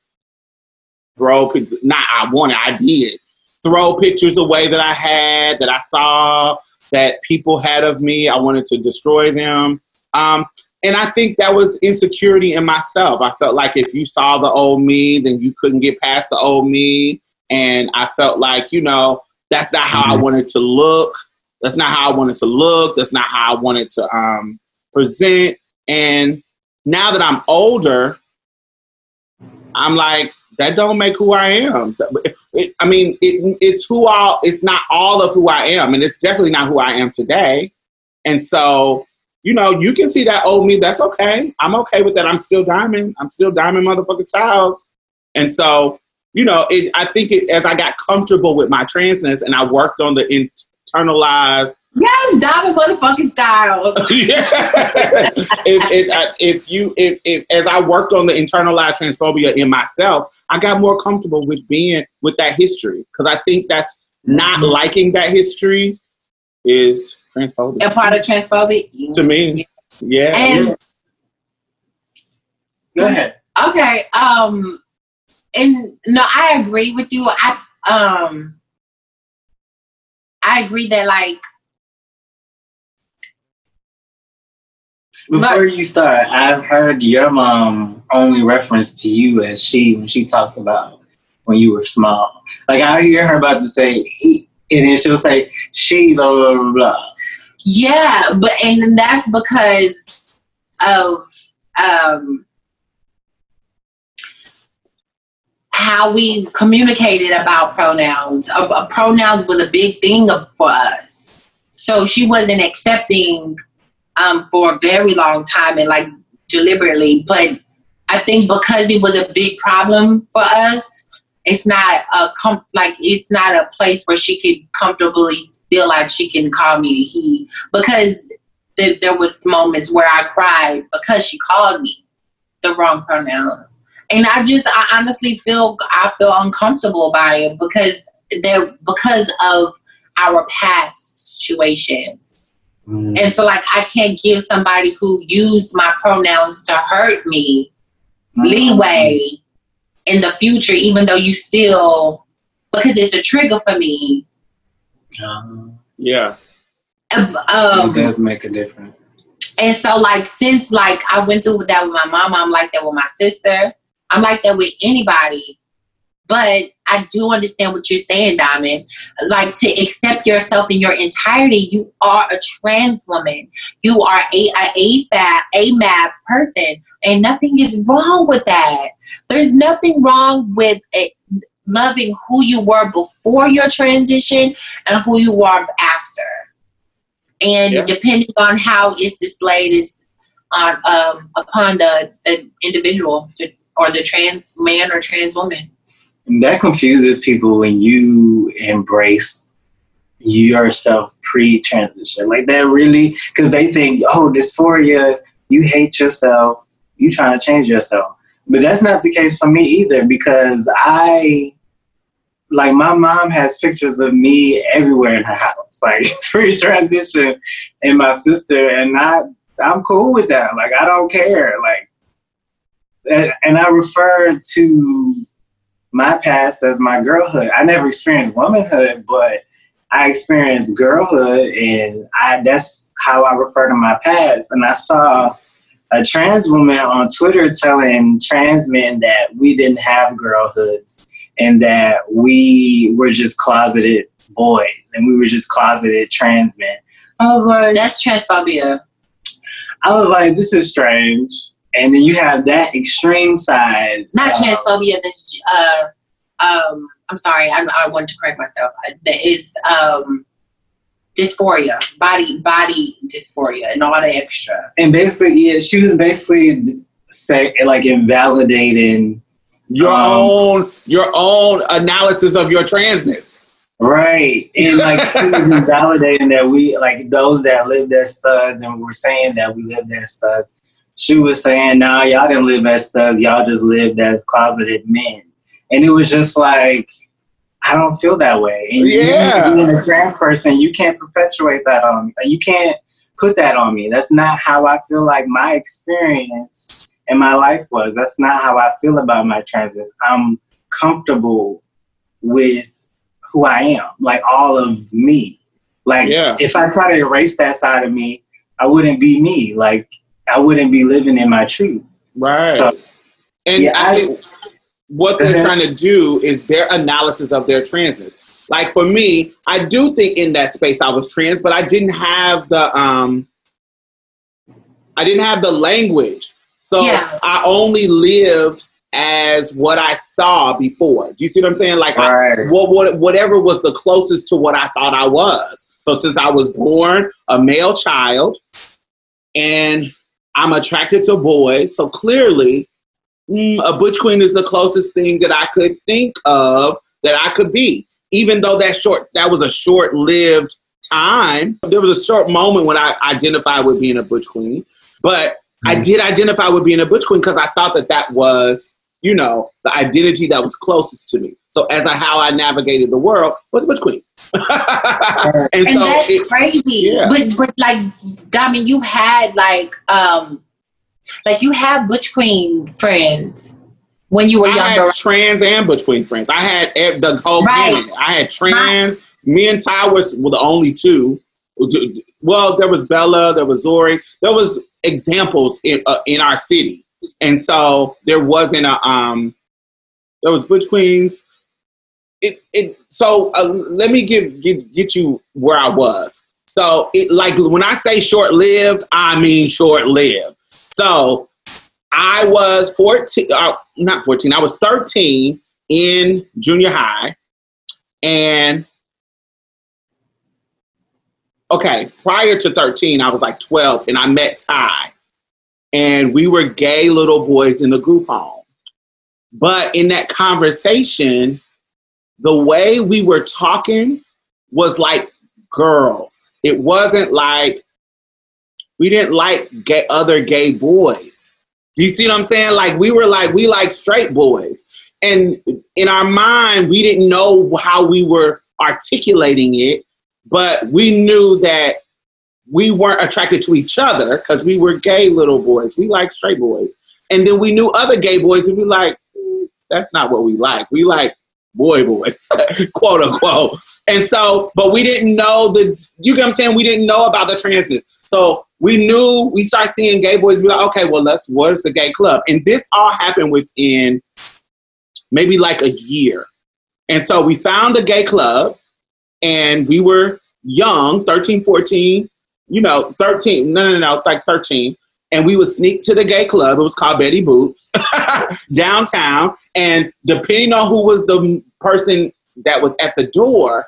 throw not I wanted I did throw pictures away that I had that I saw that people had of me. I wanted to destroy them. Um, and I think that was insecurity in myself. I felt like if you saw the old me, then you couldn't get past the old me. And I felt like, you know, that's not how I wanted to look. That's not how I wanted to look. That's not how I wanted to um, present. And now that I'm older, I'm like, that don't make who I am. It- I mean, it, it's who all. It's not all of who I am, and it's definitely not who I am today. And so, you know, you can see that old me. That's okay. I'm okay with that. I'm still diamond. I'm still diamond, motherfucking Stylz. And so, you know, it, I think it, as I got comfortable with my transness and I worked on the internalized. Yes, Diamond motherfucking Stylz. yes. if, if, I- if you if, if as I worked on the internalized transphobia in myself, I got more comfortable with being with that history because I think that's not mm-hmm. liking that history is transphobic A part of transphobic. to me. Yeah. And yeah. Go ahead. okay, um, and no, I agree with you. I um, I agree that like Before you start, I've heard your mom only reference to you as she when she talks about when you were small. Like I hear her about to say he, and then she'll say she blah blah blah. blah. Yeah, but and that's because of um how we communicated about pronouns. Uh, pronouns was a big thing for us. So she wasn't accepting um for a very long time and like deliberately, but I think because it was a big problem for us, it's not a com- like it's not a place where she could comfortably feel like she can call me he because th- there was moments where I cried because she called me the wrong pronouns, and I just I honestly feel I feel uncomfortable about it because there because of our past situations. Mm-hmm. And so, like, I can't give somebody who used my pronouns to hurt me mm-hmm. leeway in the future, even though you still, because it's a trigger for me. Um, yeah. Um, it does make a difference. and so, like, since like I went through with that with my mama, I'm like that with my sister. I'm like that with anybody. But I do understand what you're saying, Diamond. Like to accept yourself in your entirety, you are a trans woman. You are a a AFAB, AMAB person, and nothing is wrong with that. There's nothing wrong with it, loving who you were before your transition and who you are after. And Yeah. depending on how it's displayed is on um, upon the, the individual or the trans man or trans woman. And that confuses people when you embrace yourself pre-transition. Like that really, because they think, oh, dysphoria, you hate yourself, you trying to change yourself. But that's not the case for me either, because I, like, my mom has pictures of me everywhere in her house, like pre-transition, and my sister, and I, I'm cool with that. Like, I don't care. Like, and- I refer to my past as my girlhood. I never experienced womanhood, but I experienced girlhood, and I that's how I refer to my past. And I saw a trans woman on Twitter telling trans men that we didn't have girlhoods and that we were just closeted boys and we were just closeted trans men. I was like, That's transphobia. I was like, this is strange. And then you have that extreme side. Not uh, transphobia. This uh, um, I'm sorry. I, I wanted to correct myself. Uh, It's um, dysphoria, body body dysphoria, and all the extra. and basically, yeah, she was basically say like invalidating, Your Um, own your own analysis of your transness. right? And like she was invalidating that we like those that lived as studs and were saying that we lived as studs. She was saying, "Nah, y'all didn't live as studs. Y'all just lived as closeted men." And it was just like, I don't feel that way. And you, Yeah. being a trans person, you can't perpetuate that on me. You can't put that on me. That's not how I feel like my experience in my life was. That's not how I feel about my transness. I'm comfortable with who I am, like all of me. Like Yeah. if I try to erase that side of me, I wouldn't be me. Like I wouldn't be living in my truth. Right. So and yeah, I I- think what they're Uh-huh. trying to do is their analysis of their transness. Like for me, I do think in that space I was trans, but I didn't have the um I didn't have the language. So Yeah. I only lived as what I saw before. Do you see what I'm saying? Like I, what, what whatever was the closest to what I thought I was. So since I was born a male child and I'm attracted to boys, so clearly mm, a butch queen is the closest thing that I could think of that I could be. Even though that short that was a short lived time, there was a short moment when I identified with being a butch queen, but I Mm-hmm. did identify with being a butch queen because I thought that that was, you know, the identity that was closest to me. So as I how I navigated the world was a butch queen, and, and so that's it, crazy. yeah. But but like Dami, you had like um like you have Butch Queen friends when you were I younger. had trans and butch queen friends. I had the whole Right. I had trans. Me and Ty was were the only two. Well, there was Bella, there was Zori, there was examples in uh, in our city, and so there wasn't a um, there was butch queens. It it so uh, let me give get get you where I was. So it like when I say short lived, I mean short lived. So I was 14, uh, not 14, I was 13 in junior high. And okay, prior to 13, I was like 12 and I met Ty. And we were gay little boys in the group home. But in that conversation, the way we were talking was like girls. It wasn't like we didn't like gay, other gay boys. Do you see what I'm saying? Like we were like we like straight boys, and in our mind we didn't know how we were articulating it, but we knew that we weren't attracted to each other because we were gay little boys. We like straight boys, and then we knew other gay boys, and we like "Mm, that's not what we like. We like boy boys, quote unquote. And so, but we didn't know the, you get what I'm saying? We didn't know about the transness. So we knew, we started seeing gay boys, be like, okay, well, let's, what's the gay club? And this all happened within maybe like a year. And so we found a gay club and we were young, 13, 14, you know, 13, no, no, no, like 13. And we would sneak to the gay club. It was called Betty Boots downtown. And depending on who was the person that was at the door,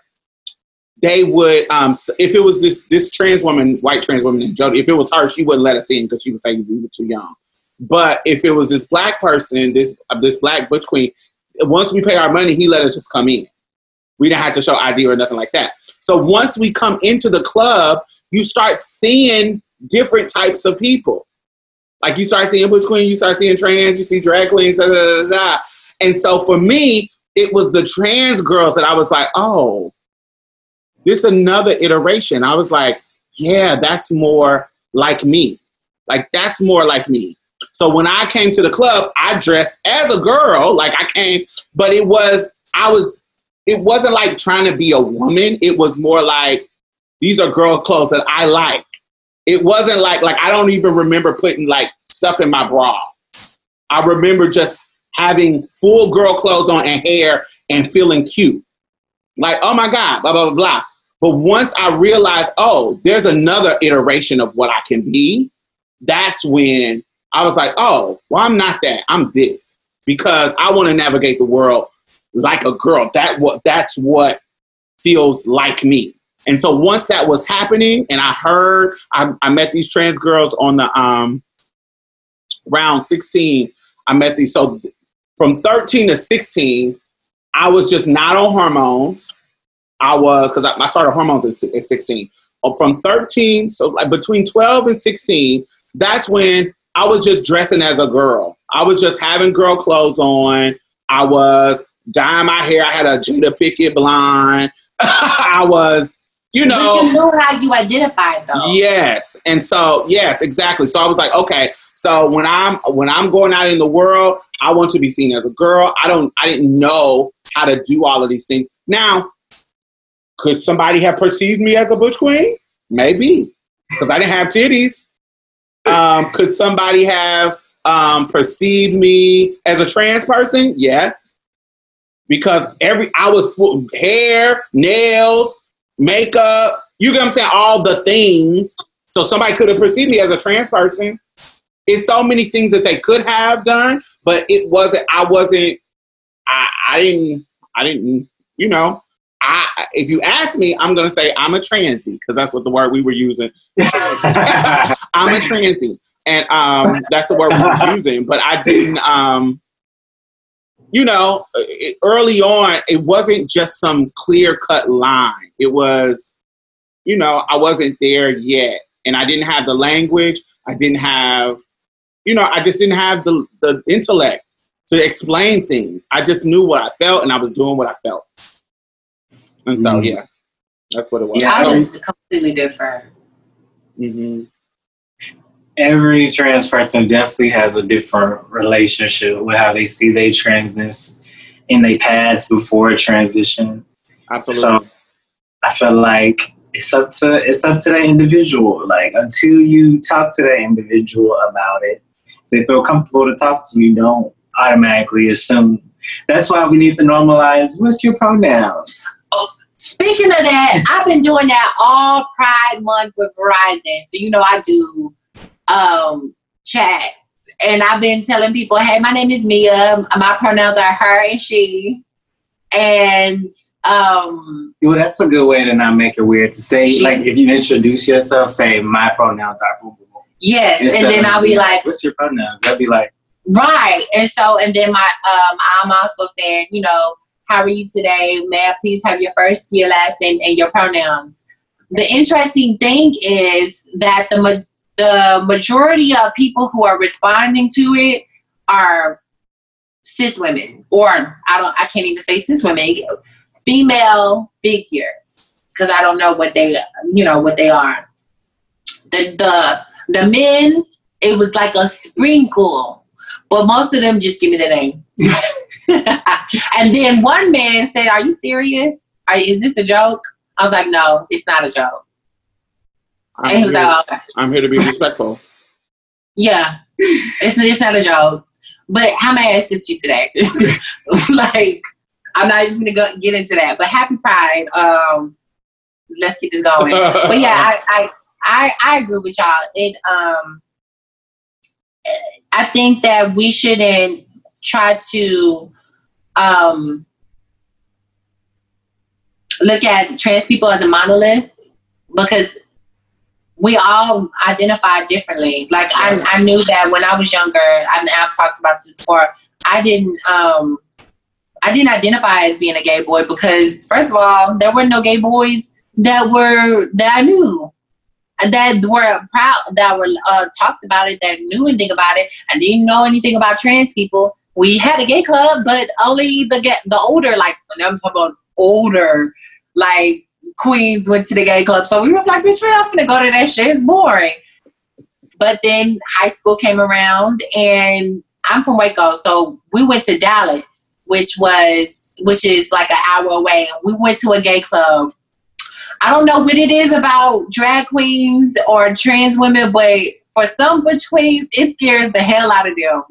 they would, um, if it was this this trans woman, white trans woman Jody, if it was her, she wouldn't let us in because she was saying we were too young. But if it was this black person, this uh, this black butch queen, once we pay our money, he let us just come in. We didn't have to show ID or nothing like that. So once we come into the club, you start seeing different types of people. Like you start seeing butch queen, you start seeing trans, you see drag queens, da, da, da, da. And so for me, it was the trans girls that I was like, oh, this another iteration. I was like, yeah, that's more like me. Like that's more like me. So when I came to the club, I dressed as a girl, like I came, but it was I was it wasn't like trying to be a woman. It was more like these are girl clothes that I like. It wasn't like like I don't even remember putting like stuff in my bra. I remember just having full girl clothes on and hair and feeling cute. Like, oh my God, blah, blah, blah, blah. But once I realized, oh, there's another iteration of what I can be, that's when I was like, oh, well, I'm not that. I'm this. Because I want to navigate the world like a girl. That what that's what feels like me. And so once that was happening, and I heard I, I met these trans girls on the um round 16. I met these so from 13 to 16, I was just not on hormones. I was because I, I started hormones at, at 16. Uh, From 13, so like between 12 and 16, that's when I was just dressing as a girl. I was just having girl clothes on. I was dyeing my hair. I had a Jada Pinkett blonde. I was, you know. but you knew how you identified though. Yes. And so yes, exactly. So I was like, okay, so when I'm when I'm going out in the world, I want to be seen as a girl. I don't I didn't know how to do all of these things. Now, could somebody have perceived me as a butch queen? Maybe. Because I didn't have titties. Um, could somebody have um, perceived me as a trans person? Yes. Because every I was full hair, nails, makeup, you get what I'm saying? All the things. So somebody could have perceived me as a trans person. It's so many things that they could have done, but it wasn't, I wasn't, I, I didn't, I didn't, you know, I, if you ask me, I'm going to say I'm a transy because that's what the word we were using. I'm a transy. And um, that's the word we were using, but I didn't, um, you know, it, early on, it wasn't just some clear cut line. It was, you know, I wasn't there yet, and I didn't have the language. I didn't have, you know, I just didn't have the the intellect to explain things. I just knew what I felt, and I was doing what I felt. And so, Mhm. yeah, that's what it was. Yeah, I was completely different. hmm every trans person definitely has a different relationship with how they see their transness in their past before a transition. Absolutely. So I feel like it's up to it's up to that individual. Like until you talk to that individual about it, if they feel comfortable to talk to you, don't automatically assume. That's why we need to normalize what's your pronouns. Oh, speaking of that, I've been doing that all Pride Month with Verizon. So you know I do um chat. And I've been telling people, hey, my name is Mia. My pronouns are her and she. And um Well, that's a good way to not make it weird to say. She- like if you introduce yourself, say my pronouns are boo boo. boo." yes, Instead and then I'll be being like, "What's your pronouns?" I'd be like, Right. And so, and then my, um, I'm also saying, you know, how are you today? May I please have your first, your last name, and your pronouns? The interesting thing is that the the majority of people who are responding to it are cis women, or I don't, I can't even say cis women, female figures, because I don't know what they, you know, what they are. The the the men, it was like a sprinkle, but most of them just give me the name. and then one man said, "Are you serious? Are, is this a joke?" I was like, "No, it's not a joke." And I'm was here, "Okay." I'm here to be respectful. Yeah, it's it's not a joke. But how may I assist you today? like, I'm not even gonna go, get into that. But happy Pride. Um, let's get this going. but yeah, I, I I I agree with y'all. It um, I think that we shouldn't try to um look at trans people as a monolith because we all identify differently. Like I, I knew that when I was younger, I, I've talked about this before. I didn't, um, I didn't identify as being a gay boy because, first of all, there were no gay boys that were that I knew that were proud that were uh, talked about it that knew anything about it. I didn't know anything about trans people. We had a gay club, but only the get the older, like when I'm talking about older, like queens went to the gay club. So we was like, bitch, we're not gonna go to that shit. It's boring. But then high school came around and I'm from Waco, so we went to Dallas, which was which is like an hour away. And we went to a gay club. I don't know what it is about drag queens or trans women, but for some butch queens, it scares the hell out of them.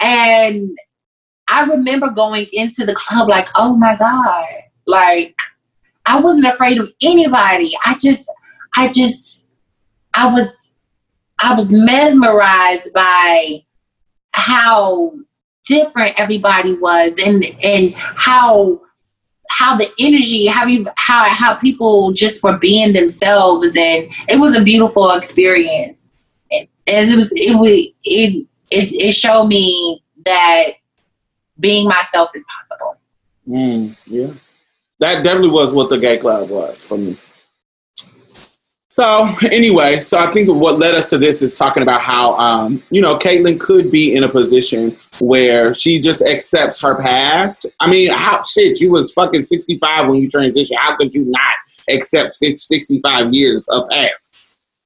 And I remember going into the club like, oh my God. Like I wasn't afraid of anybody. I just I just I was I was mesmerized by how different everybody was and and how how the energy how you how how people just were being themselves and it was a beautiful experience as it was it was it it, it showed me that being myself is possible Mm, yeah. That definitely was what the gay club was for me. So anyway, so I think what led us to this is talking about how um, you know Caitlyn could be in a position where she just accepts her past. I mean, how shit you was fucking sixty five when you transitioned. How could you not accept 50, 65 years of past?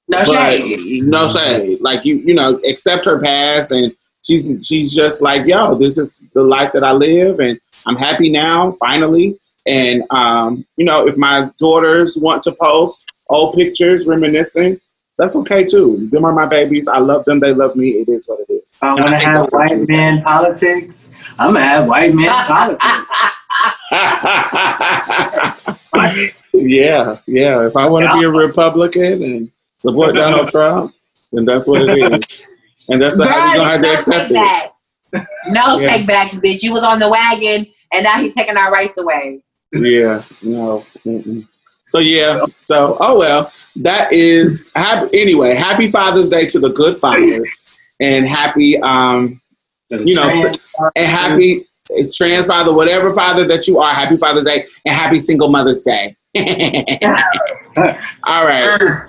no but shade no shade. Like you, you know, accept her past, and she's she's just like, yo, this is the life that I live, and I'm happy now, finally. And um, you know, if my daughters want to post old pictures, reminiscing, that's okay too. Them are my babies. I love them. They love me. It is what it is. I And want to have that's what she white was man politics, I'm gonna have white man politics. yeah, yeah. If I want to be a Republican and support Donald Trump, then that's what it is. And that's how you're gonna have to no accept take it. back. No Yeah. take backs, bitch. You was on the wagon, and now he's taking our rights away. Yeah, no. Mm-mm. So yeah, so oh well, that is happy. Anyway, happy Father's Day to the good fathers, and happy um, you know, and happy it's trans father, whatever father that you are. Happy Father's Day and happy Single Mother's Day. All right.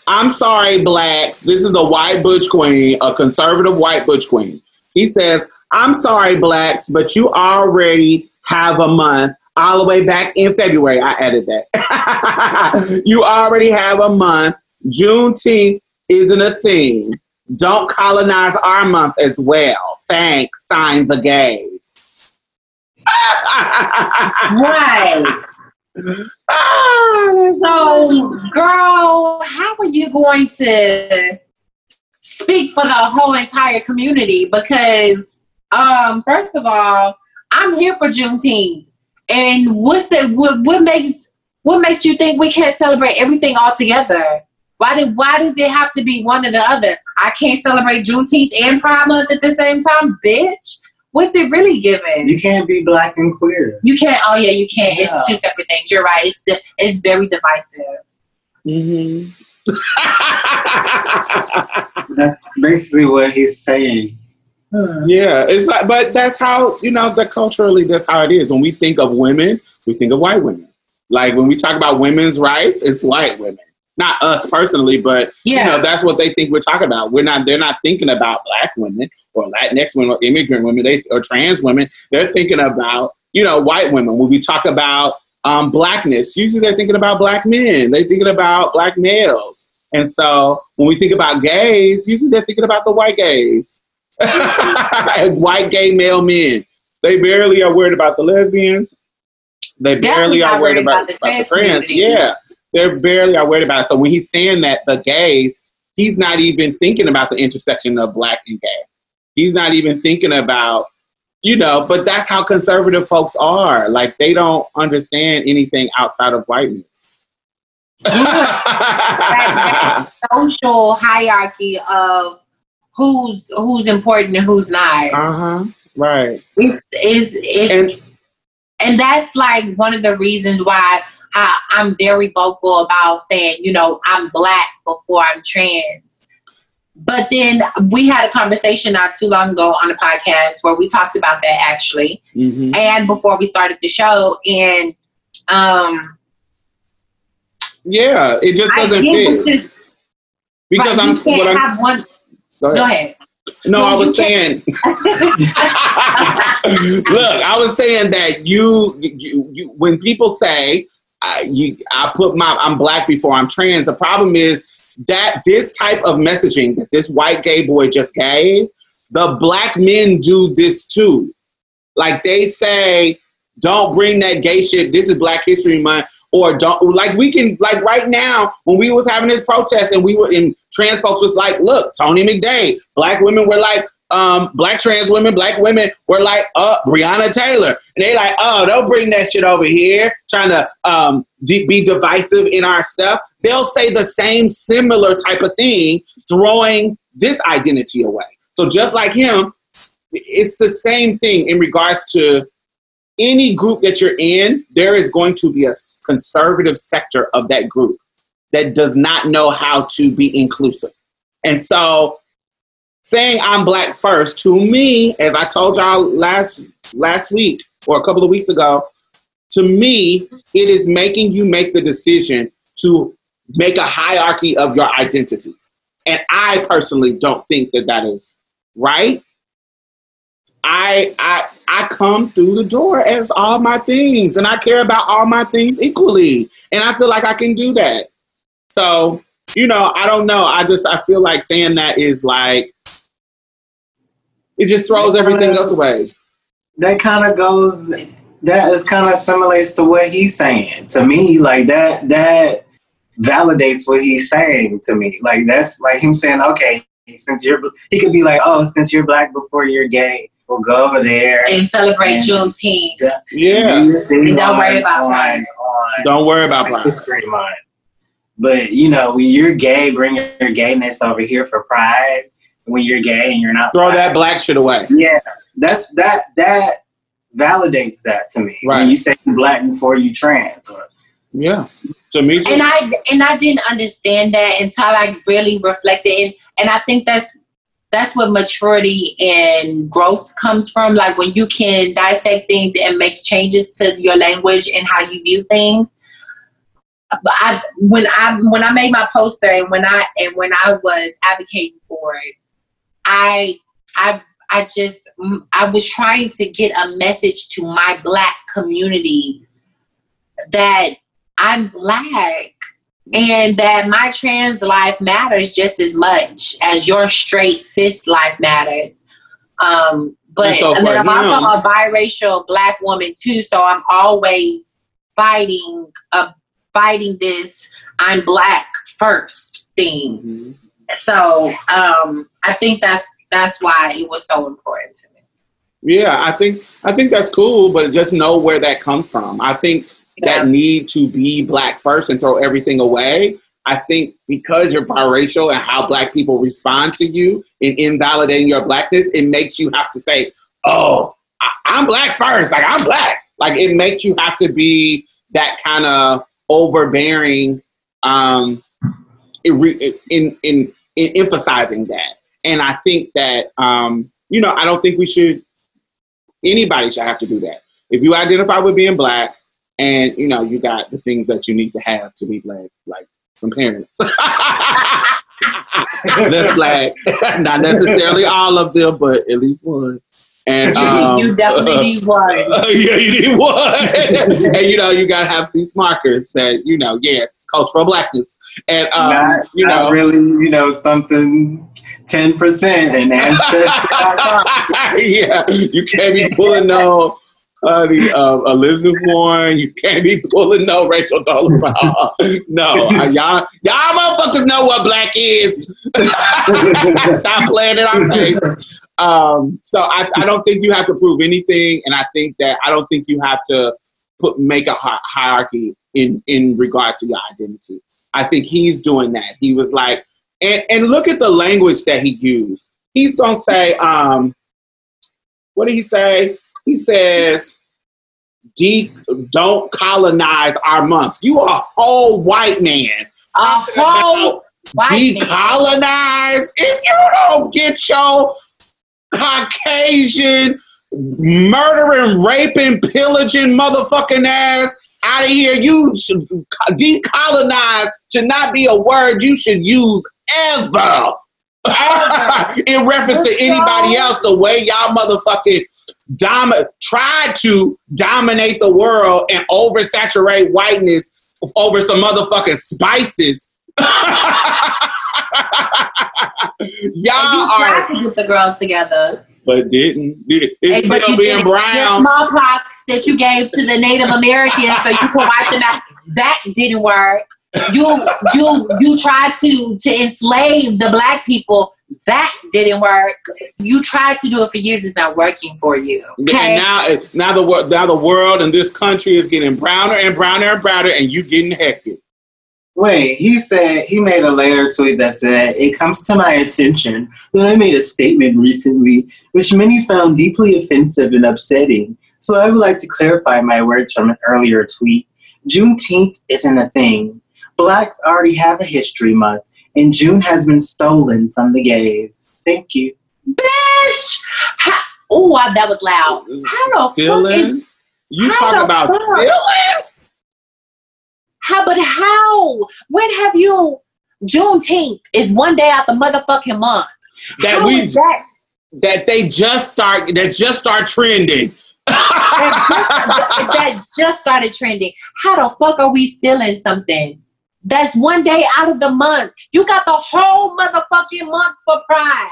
I'm sorry, blacks. This is a white butch queen, a conservative white butch queen. He says, I'm sorry, blacks, but you already have a month all the way back in February. I added that. you already have a month. Juneteenth isn't a thing. Don't colonize our month as well. Thanks. Sign the gays. Right. Ah, So, girl, how are you going to speak for the whole entire community? Because, um, first of all, I'm here for Juneteenth, and what's the what, what makes what makes you think we can't celebrate everything all together? Why did why does it have to be one or the other? I can't celebrate Juneteenth and Pride Month at the same time, bitch. What's it really giving? You can't be black and queer. You can't. Oh yeah, you can't. Yeah. It's two separate things. You're right. It's di- it's very divisive. Mhm. That's basically what he's saying. yeah, it's like, but that's how you know that culturally that's how it is. When we think of women, we think of white women. Like when we talk about women's rights, it's white women, not us personally, but Yeah. you know that's what they think we're talking about. We're not. They're not thinking about black women or Latinx women or immigrant women. They or trans women. They're thinking about you know white women. When we talk about um, blackness, usually they're thinking about black men. They're thinking about black males. And so when we think about gays, usually they're thinking about the white gays. white gay male men. They barely are worried about the lesbians. They barely are worried worried about, about the about the trans trans. community. Yeah. They barely are worried about it. So when he's saying that the gays, he's not even thinking about the intersection of black and gay. He's not even thinking about, you know, but that's how conservative folks are. Like they don't understand anything outside of whiteness. Social hierarchy of who's who's important and who's not. Uh huh. Right. It's it's it's And and that's like one of the reasons why I, I'm very vocal about saying, you know, I'm black before I'm trans. But then we had a conversation not too long ago on a podcast where we talked about that actually, mhm. and before we started the show, and um, yeah, it just doesn't fit because right, I'm. can't What I'm have one. go Go ahead. ahead. No, No, I was saying. Look, I was saying that you, you, you when people say I, you, I put my, I'm black before I'm trans. The problem is that this type of messaging that this white gay boy just gave, the black men do this too. Like they say, don't bring that gay shit. This is Black History Month, or don't like we can like right now when we was having this protest and we were in trans folks was like, look, Tony McDade. Black women were like, um, black trans women, black women were like, uh, Breonna Taylor, and they like, oh, don't bring that shit over here, trying to um de- be divisive in our stuff. They'll say the same similar type of thing, throwing this identity away. So just like him, it's the same thing in regards to any group that you're in, there is going to be a conservative sector of that group that does not know how to be inclusive. And so saying I'm black first to me, as I told y'all last last week, or a couple of weeks ago. To me, it is making you make the decision to make a hierarchy of your identity. And I personally don't think that that is right. I I I come through the door as all my things, and I care about all my things equally, and I feel like I can do that. So you know, I don't know. I just I feel like saying that is like it just throws everything else away. That kind of goes. That is kind of simulates to what he's saying to me. Like that. That validates what he's saying to me. Like that's like him saying, okay, since you're, he could be like, oh, since you're black before you're gay, we'll go over there and celebrate Juneteenth. Yeah. And don't worry about on, Pride. on Don't worry about pride. But you know, when you're gay, bring your gayness over here for pride. When you're gay and you're not, Throw black. that black shit away. Yeah, that's that that validates that to me. Right. When you say you're black before you trans, or Yeah. To me too. and I and I didn't understand that until I really reflected and and I think that's that's what maturity and growth comes from like when you can dissect things and make changes to your language and how you view things but I when I when I made my poster and when I and when I was advocating for it I I I just I was trying to get a message to my black community that I'm black and that my trans life matters just as much as your straight cis life matters. Um, but And so and then I'm also a biracial black woman too, so I'm always fighting uh, fighting this I'm black first thing. Mhm. So um, I think that's that's why it was so important to me. Yeah, I think I think that's cool, but just know where that comes from. I think Yeah. that need to be black first and throw everything away. I think because you're biracial and how black people respond to you in invalidating your blackness, it makes you have to say, "Oh, I, I'm black first. Like I'm black." Like it makes you have to be that kind of overbearing, um, in, in in in emphasizing that. And I think that um, you know, I don't think we should anybody should have to do that. If you identify with being black and you know you got the things that you need to have to be black, like some parents. That's black. Not necessarily all of them, but at least one. And um, you definitely need one. yeah, you need one. and you know, you gotta have these markers that, you know, yes, cultural blackness. And um, not, you know really, you know, something ten percent and ancestry.com. yeah, you can't be pulling no the uh, Elizabeth Warren. You can't be pulling no Rachel Dolezal. no, uh, y'all, y'all motherfuckers know what black is. Stop playing it on tape. Um, so I, I don't think you have to prove anything, and I think that I don't think you have to put make a hi- hierarchy in in regard to your identity. I think he's doing that. He was like, and and look at the language that he used. He's gonna say, um, what did he say? He says, De- "Don't colonize our month." You are a whole white man. A whole white man. decolonize. If you don't get your Caucasian murdering, raping, pillaging motherfucking ass out of here, you should decolonize should not be a word you should use ever. In reference to anybody else, the way y'all motherfucking dom- tried to dominate the world and oversaturate whiteness over some motherfucking spices. Y'all you are, to get the girls together. but didn't. It's And- still you being brown. Smallpox that you gave to the Native Americans so you could wipe them out. That didn't work. You you you tried to to enslave the black people. That didn't work. You tried to do it for years. It's not working for you. Okay. And now, now the world, now the world and this country is getting browner and browner and browner, and you getting hectic. Wait, he said he made a later tweet that said, It comes to my attention that I made a statement recently which many found deeply offensive and upsetting. So I would like to clarify my words from an earlier tweet. Juneteenth isn't a thing. Blacks already have a history month, and June has been stolen from the gays. Thank you. Bitch! Oh, that was loud. How the fuck is You How talk about fuck? stealing? How? But how? When have you? Juneteenth is one day out the motherfucking month. That How we is that? that they just start that just start trending. that, that just started trending. How the fuck are we stealing something? That's one day out of the month. You got the whole motherfucking month for pride.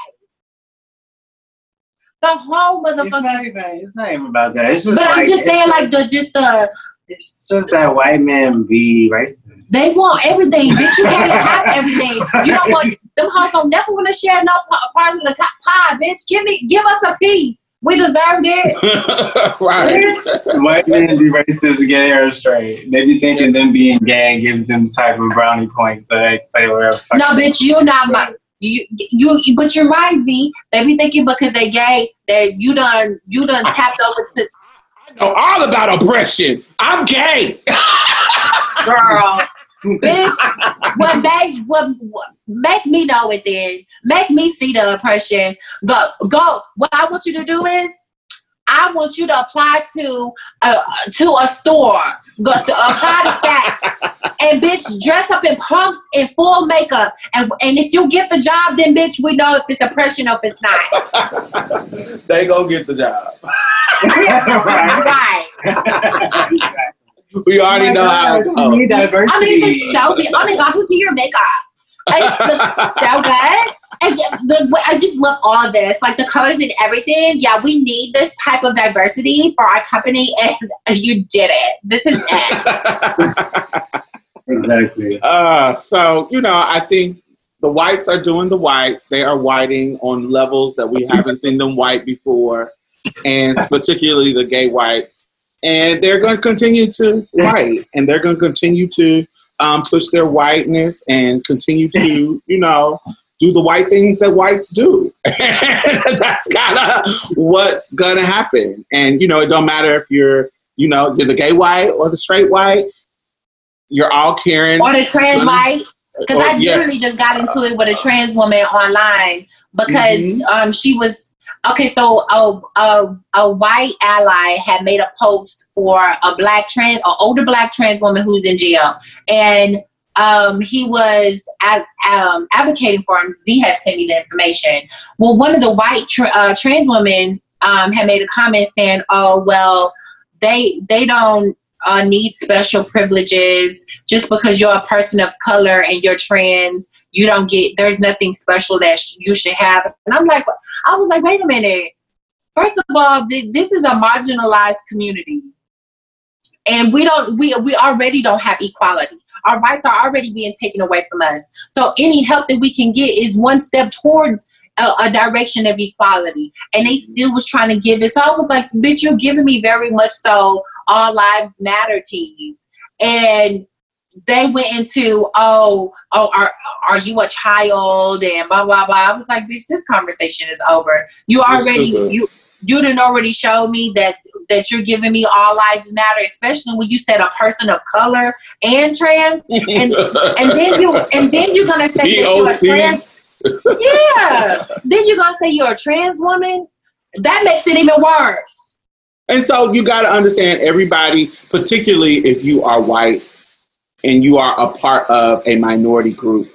The whole It's motherfucking. not even. It's not even about that. It's just. But like, I'm just it's saying, like the just the It's just that white man be racist. they want everything, bitch. You can't have everything. You don't want them hoes don't never want to share no pa- parts of the pie, bitch. Give me, give us a piece. We deserved it. right. white men be racist, gay or straight. They be thinking them being gay gives them the type of brownie points so they say whatever. No, they bitch, you're not my. You, you, but you're right, Z. They be thinking because they gay that you done, you done tapped over to I know all about oppression. I'm gay. girl, bitch. What make what, what make me know it? Then make me see the oppression. Go, go. What I want you to do is, I want you to apply to a to a store. Go to apply to that. And bitch, dress up in pumps and full makeup. And and if you get the job, then bitch, we know if it's oppression or if it's not. they gonna get the job. right. We already know how it goes. I mean, it's just so be- Oh my god, who do your makeup? It looks so good. And the, I just love all this, like the colors and everything. Yeah, we need this type of diversity for our company, and you did it. This is it. exactly. Uh, so you know, I think the whites are doing the whites. They are whiting on levels that we haven't seen them white before, and particularly the gay whites. And they're going to continue to white, and they're going to continue to um, push their whiteness and continue to, you know, do the white things that whites do. That's kind of what's going to happen. And you know, it don't matter if you're, you know, you're the gay white or the straight white. You're all caring. or the trans white. Because I yeah. literally just got into it with a trans woman online because Mhm. um she was okay. So a, a a white ally had made a post for a black trans, an older black trans woman who's in jail, and um he was um, advocating for him. Z had sent me the information. Well, one of the white tra- uh, trans women um had made a comment saying, "Oh well." They they don't uh, need special privileges just because you're a person of color and you're trans you don't get there's nothing special that sh- you should have and i'm like i was like wait a minute. First of all th- this is a marginalized community. And we don't we we already don't have equality. Our rights are already being taken away from us. So any help that we can get is one step towards a, a direction of equality. And they still was trying to give it. So i was like bitch you're giving me very much so all lives matter teas and they went into oh oh are are you a child and blah blah blah. I was like bitch this conversation is over. You already you you didn't already show me that that you're giving me all lives matter especially when you said a person of color and trans. And and then you and then you're gonna say that you're a trans yeah. Then you're gonna say you're a trans woman? That makes it even worse. And so you got to understand everybody, particularly if you are white and you are a part of a minority group,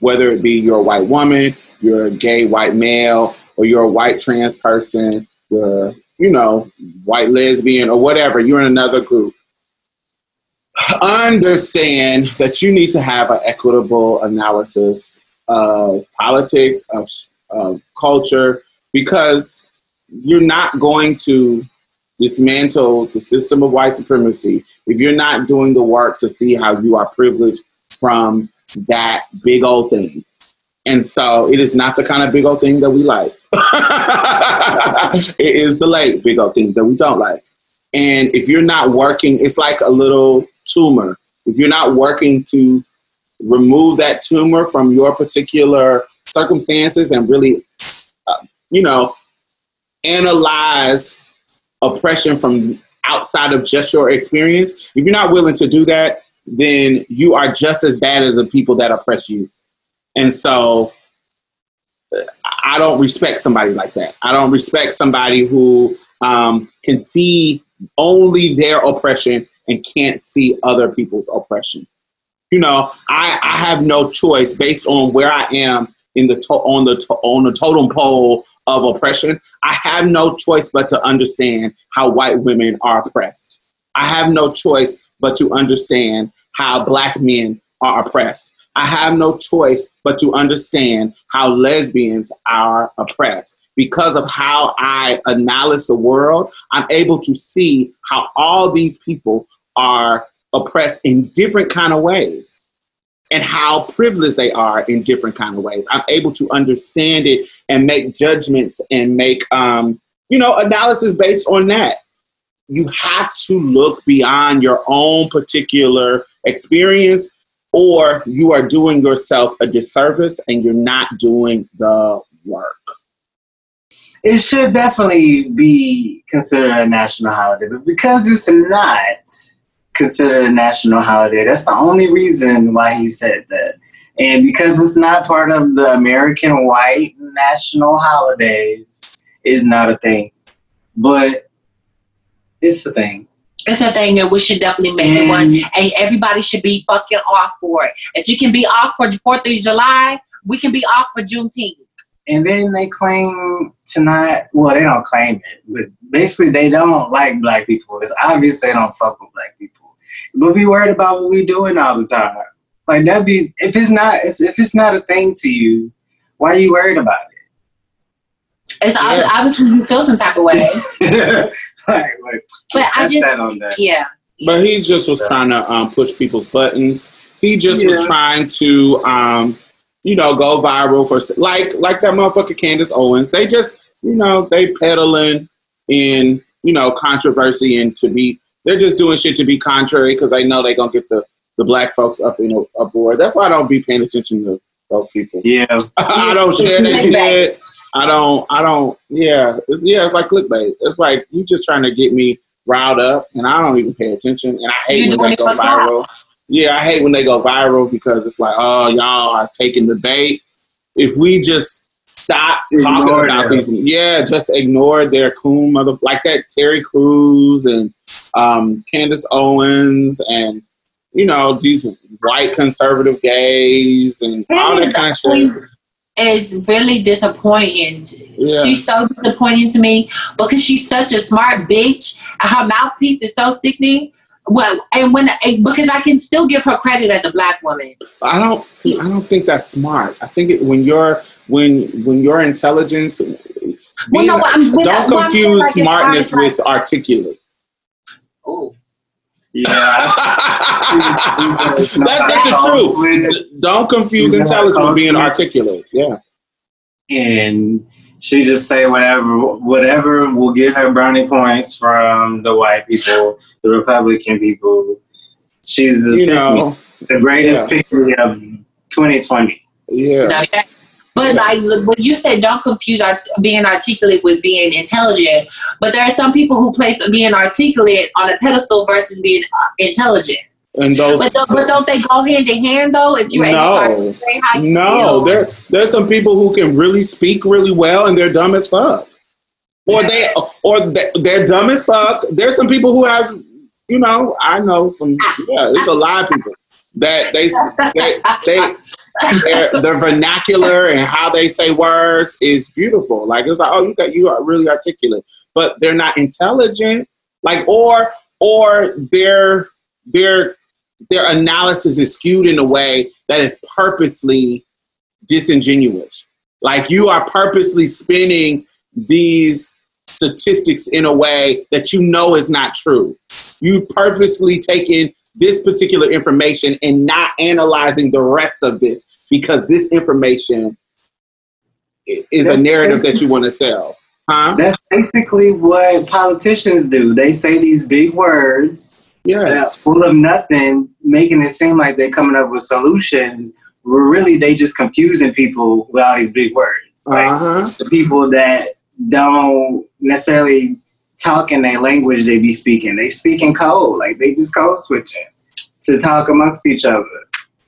whether it be you're a white woman, you're a gay white male, or you're a white trans person, you're, you know, white lesbian or whatever, you're in another group. Understand that you need to have an equitable analysis of politics, of, of culture, because you're not going to dismantle the system of white supremacy if you're not doing the work to see how you are privileged from that big old thing. And so it is not the kind of big old thing that we like. it is the late big old thing that we don't like. And if you're not working, it's like a little tumor. If you're not working to remove that tumor from your particular circumstances and really, uh, you know, analyze oppression from outside of just your experience, if you're not willing to do that, then you are just as bad as the people that oppress you. And so I don't respect somebody like that. I don't respect somebody who um, can see only their oppression and can't see other people's oppression. You know, I, I have no choice based on where I am in the to- on the to- on the totem pole of oppression. I have no choice but to understand how white women are oppressed. I have no choice but to understand how black men are oppressed. I have no choice but to understand how lesbians are oppressed. Because of how I analyze the world, I'm able to see how all these people are oppressed in different kind of ways and how privileged they are in different kind of ways. I'm able to understand it and make judgments and make um, you know analysis based on that. You have to look beyond your own particular experience, or you are doing yourself a disservice and you're not doing the work. It should definitely be considered a national holiday, but because it's not considered a national holiday, that's the only reason why he said that. And because it's not part of the American white national holidays, is not a thing. But it's a thing. It's a thing that we should definitely make it one, and everybody should be fucking off for it. If you can be off for the Fourth of July, we can be off for Juneteenth. And then they claim to not, well, they don't claim it, but basically they don't like black people. It's obvious they don't fuck with black people. But be worried about what we doing all the time. Like that be if it's not if if it's not a thing to you, why are you worried about it? It's obvi- obviously you feel some type of way, it? like, like, but I just that on that. yeah. But he just was trying to um, push people's buttons. He just was trying to, um, you know, go viral for like like that motherfucker Candace Owens. They just, you know, they peddling in you know controversy and to be. They're just doing shit to be contrary because they know they're gonna get the the black folks up in a, aboard. That's why I don't be paying attention to those people. Yeah. I don't share that shit. I don't. I don't. Yeah. It's yeah. It's like clickbait. It's like you just trying to get me riled up, and I don't even pay attention. And I hate You when they go for clout. viral. Yeah, I hate when they go viral because it's like, oh, y'all are taking the bait. If we just stop talking about them. these, yeah, just ignore their coon mother like that Terry Crews and um, Candace Owens and you know these white conservative gays and all that kind of shit. is really disappointing. Yeah. She's so disappointing to me because she's such a smart bitch. and Her mouthpiece is so sickening. Well, and when because I can still give her credit as a black woman. I don't. I don't think that's smart. I think it, when you're when when your intelligence. Well, no, don't confuse like, smartness like- with articulate. Oh, Yeah. That's just the truth. Don't confuse intelligence with being articulate. Yeah. and she just say whatever whatever will give her brownie points from the white people, the Republican people. She's the, You know. the greatest Yeah. pick of 2020. Yeah. But like when you said don't confuse art- being articulate with being intelligent, but there are some people who place being articulate on a pedestal versus being uh, intelligent. And those. But, don't- but don't they go hand in hand though? If you're able to No. how you No, feel? there there's some people who can really speak really well and they're dumb as fuck. Or they or they- they're dumb as fuck. There's some people who have, you know, I know some. Yeah, it's a lot of people that they they they their, their vernacular and how they say words is beautiful. Like it's like, oh, you got you are really articulate, but they're not intelligent. Like or or their their their analysis is skewed in a way that is purposely disingenuous. Like you are purposely spinning these statistics in a way that you know is not true. You purposely taking this particular information and not analyzing the rest of this because this information is a narrative that you want to sell. Huh? That's basically what politicians do. They say these big words Yes. uh, full of nothing, making it seem like they're coming up with solutions. Where really they just confusing people with all these big words. Like Uh-huh. the people that don't necessarily talk in their language they be speaking. They speak in code, like they just code switching to talk amongst each other.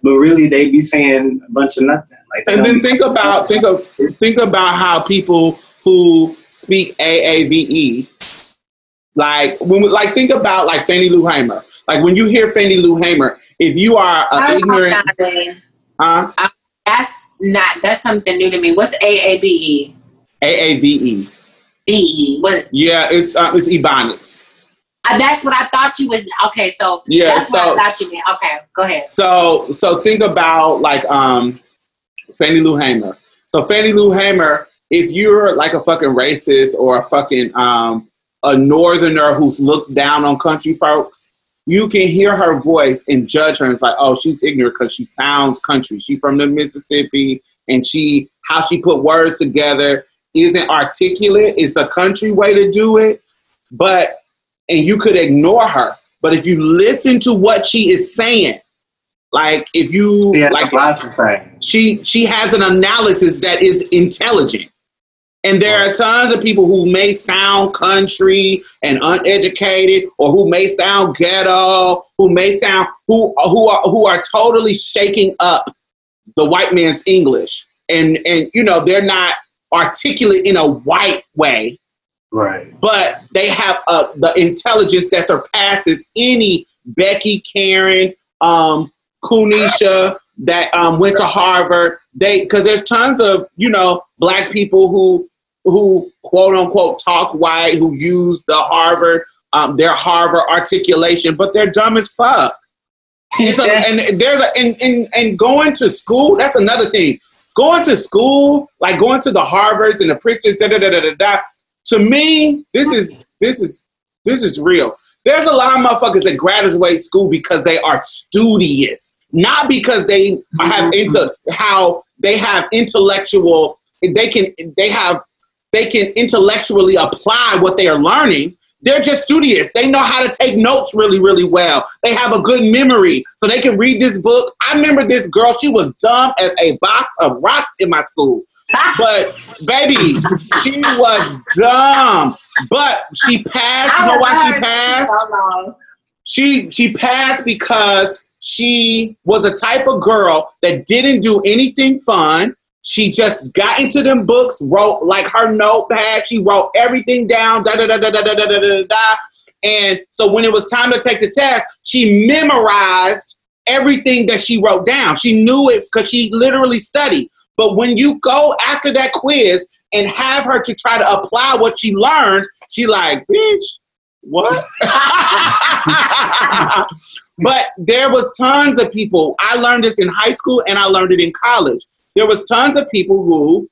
But really they be saying a bunch of nothing. Like And then think about think of think about how people who speak AAVE Like when we, like think about like Fannie Lou Hamer. Like when you hear Fannie Lou Hamer, if you are I uh, don't know ignorant, nothing. huh? That's not. That's something new to me. What's AABE? AAVE. What? Yeah, it's uh, it's Ebonics. Uh, that's what I thought you was. Okay, so Yeah, that's what so- I thought you meant. Okay, go ahead. So so think about like um Fannie Lou Hamer. So Fannie Lou Hamer, if you're like a fucking racist or a fucking um a northerner who looks down on country folks, you can hear her voice and judge her and it's like, oh, she's ignorant because she sounds country. She from the Mississippi and she how she put words together isn't articulate. It's a country way to do it. But and you could ignore her. But if you listen to what she is saying, like if you Yeah, like lots of things. she she has an analysis that is intelligent. And there are tons of people who may sound country and uneducated, or who may sound ghetto, who may sound who who are who are totally shaking up the white man's English, and and you know they're not articulate in a white way, Right. but they have uh, the intelligence that surpasses any Becky, Karen, um, Kunisha that um, went to Harvard. They because there's tons of you know black people who who quote unquote talk white who use the Harvard um, their Harvard articulation, but they're dumb as fuck. And, so- and there's a and, and and going to school. That's another thing. Going to school, like going to the Harvards and the Princetons, da da da da da. da to me, this is this is this is real. There's a lot of motherfuckers that graduate school because they are studious, not because they have into how they have intellectual. They can they have they can intellectually apply what they are learning. They're just studious. They know how to take notes really, really well. They have a good memory, so they can read this book. I remember this girl; she was dumb as a box of rocks in my school, but baby, she was dumb. But she passed. You know why she passed? She she passed because she was a type of girl that didn't do anything fun. She just got into them books, wrote like her notepad. She wrote everything down, da da da da da da da da da. And so when it was time to take the test, she memorized everything that she wrote down. She knew it because she literally studied. But when you go after that quiz and have her to try to apply what she learned, she like, bitch, what? but there was tons of people. I learned this in high school and I learned it in college. There was tons of people who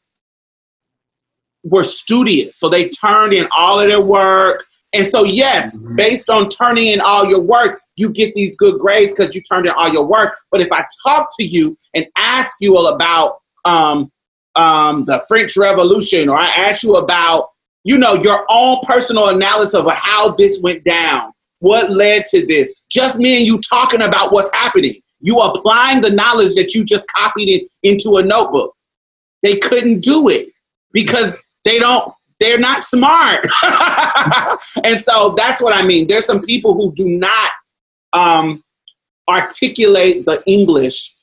were studious. So they turned in all of their work. And so, yes, based on turning in all your work, you get these good grades because you turned in all your work. But if I talk to you and ask you all about um, um, the French Revolution, or I ask you about, you know, your own personal analysis of how this went down, what led to this, just me and you talking about what's happening, you applying the knowledge that you just copied it into a notebook. They couldn't do it because they don't they're not smart. And so that's what i mean. There's some people who do not um, articulate the english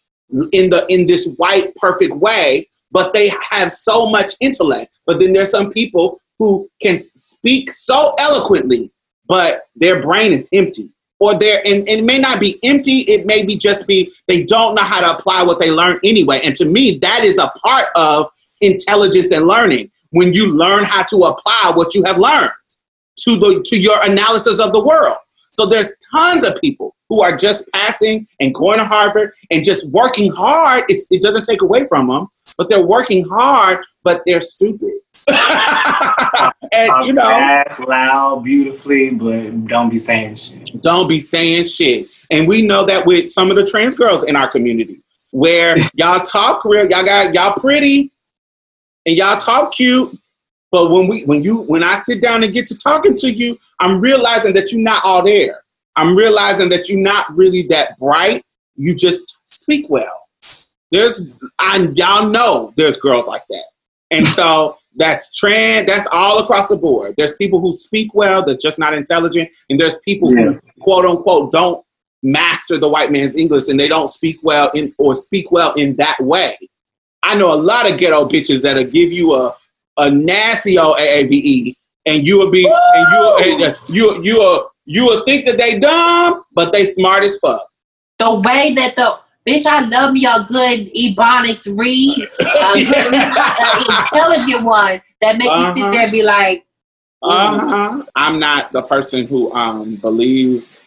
in the in this white perfect way but they have so much intellect. But then there's some people who can speak so eloquently but their brain is empty or they're and, and it may not be empty it may be just be they don't know how to apply what they learned anyway and to me that is a part of intelligence and learning when you learn how to apply what you have learned to the to your analysis of the world. So there's tons of people who are just passing and going to Harvard and just working hard. It's, it doesn't take away from them, but they're working hard, but they're stupid. and you know, Fast, loud, beautifully, but don't be saying shit. don't be saying shit. And we know that with some of the trans girls in our community, where y'all talk real, y'all got y'all pretty, and y'all talk cute. But when we when you when I sit down and get to talking to you, I'm realizing that you're not all there. I'm realizing that you're not really that bright. You just speak well. There's I y'all know there's girls like that. And so that's trans that's all across the board. There's people who speak well, they're just not intelligent, and there's people who quote unquote don't master the white man's English and they don't speak well in or speak well in that way. I know a lot of ghetto bitches that'll give you a a nasty old AAVE and you will be and uh, you and you you will you will think that they dumb, but they smart as fuck. The way that the bitch, I love me a good ebonics read, a good uh, intelligent one that make you sit Uh-huh. there and be like, Uh-huh. I'm not the person who um, believes.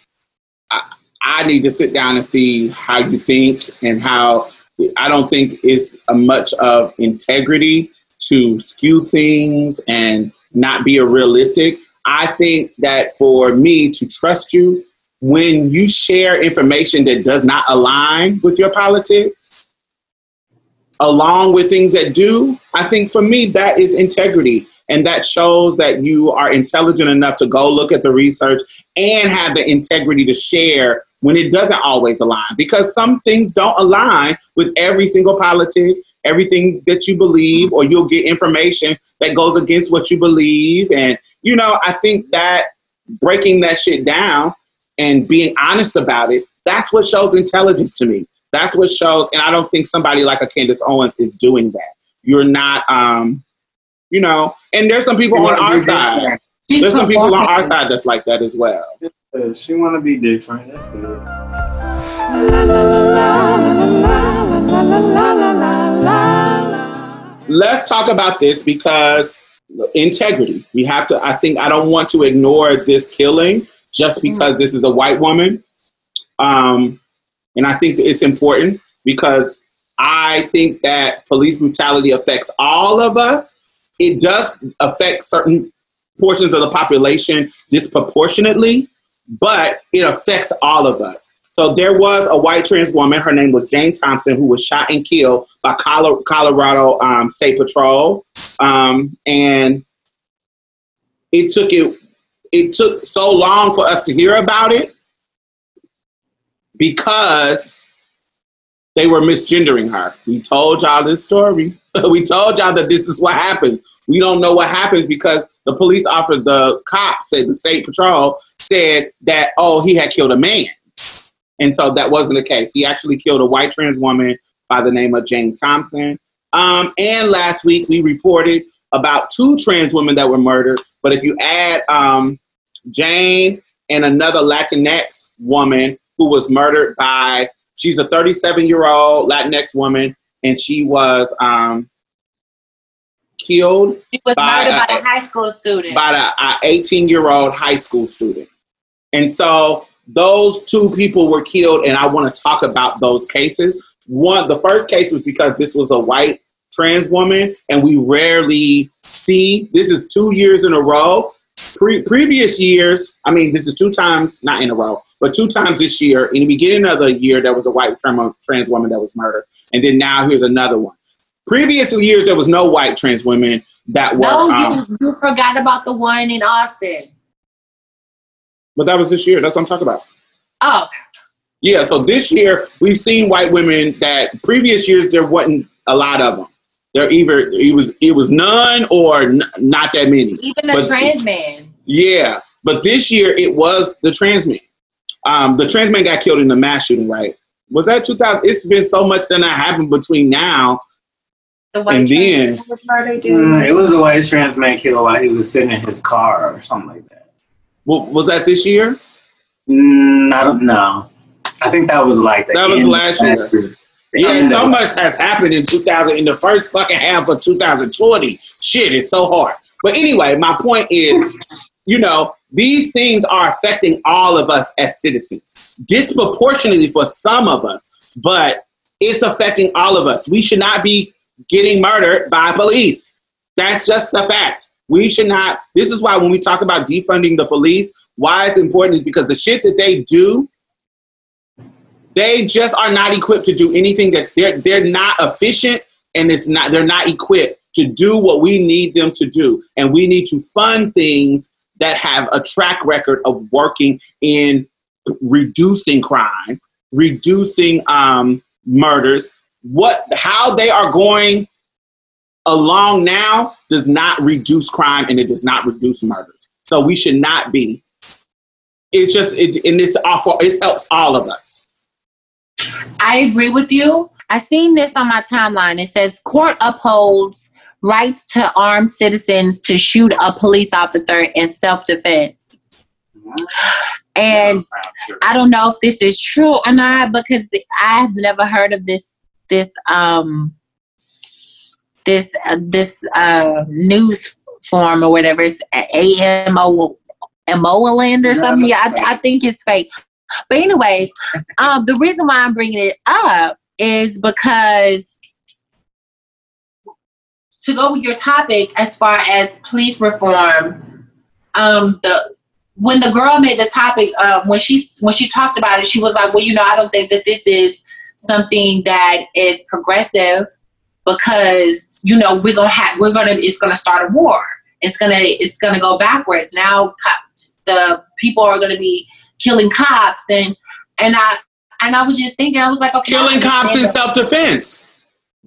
I, I need to sit down and see how you think and how. I don't think it's a much of integrity to skew things and not be a realistic. I think that for me to trust you, when you share information that does not align with your politics, along with things that do, I think for me that is integrity. And that shows that you are intelligent enough to go look at the research and have the integrity to share when it doesn't always align. Because some things don't align with every single politic, everything that you believe, or you'll get information that goes against what you believe. And, you know, I think that breaking that shit down and being honest about it, that's what shows intelligence to me. That's what shows, and I don't think somebody like a Candace Owens is doing that. You're not, um, you know, and there's some people on our side. she's There's some people on our side that's like that as well. She want to be different. That's it. Let's talk about this because integrity. We have to, I think, I don't want to ignore this killing just because this is a white woman. Um, and I think that it's important because I think that police brutality affects all of us. It does affect certain portions of the population disproportionately, but it affects all of us. So there was a white trans woman. Her name was Jayne Thompson, who was shot and killed by Colo- Colorado um, State Patrol, um, and it took it. It took so long for us to hear about it because they were misgendering her. We told y'all this story. we told y'all that this is what happened. We don't know what happens because the police officer, the cops said, the state patrol said that, oh, he had killed a man. And so that wasn't the case. He actually killed a white trans woman by the name of Jayne Thompson. Um, and last week we reported about two trans women that were murdered. But if you add um, Jayne and another Latinx woman who was murdered by, she's a 37 year old Latinx woman, and she was um, killed She was by murdered by a- a high school student. by a 18 year old high school student. And so those two people were killed, and I want to talk about those cases. One, the first case was because this was a white trans woman, and we rarely see this is two years in a row. Pre- previous years, I mean, this is two times, not in a row, but two times this year. In the beginning of the year, there was a white trans woman that was murdered, and then now here's another one. Previous years, there was no white trans women that were. no, um, you, you forgot about the one in Austin. But that was this year. That's what I'm talking about. Oh, Yeah, so this year we've seen white women that previous years there wasn't a lot of them. There either it was it was none or n- not that many. even the But- trans man. Yeah, but this year it was the trans man. Um, the trans man got killed in the mass shooting, right? Was that 2000? It's been so much that happened between now The white and trans then. man was. Mm, it was a white trans man killed while he was sitting in his car or something like that. wa- Was that this year? Mm, I don't know. I think that was like the That was end- last year. Yeah, so much has happened in 2000 in the first fucking half of 2020. Shit, it's so hard. But anyway, my point is, you know, these things are affecting all of us as citizens, disproportionately for some of us, but it's affecting all of us. We should not be getting murdered by police. That's just the facts. We should not. This is why when we talk about defunding the police, why it's important is because the shit that they do they just are not equipped to do anything that they're they're not efficient and it's not they're not equipped to do what we need them to do. And we need to fund things that have a track record of working in reducing crime reducing um, murders. What how they are going along now does not reduce crime and it does not reduce murders. So we should not be. It's just it, and it's awful it helps all of us I agree with you. I seen this on my timeline. It says court upholds rights to armed citizens to shoot a police officer in self-defense. And I don't know if this is true or not because I've never heard of this this um this uh, this uh news form or whatever. It's AMO Emoland or something. Yeah, I, I think it's fake. But anyways, um, the reason why I'm bringing it up is because to go with your topic as far as police reform, um, the when the girl made the topic, uh, when she when she talked about it, she was like, "Well, you know, I don't think that this is something that is progressive because you know we're gonna have we're gonna it's gonna start a war. It's gonna it's gonna go backwards. Now the people are gonna be killing cops and and I and I was just thinking, I was like, okay, killing cops in self defense.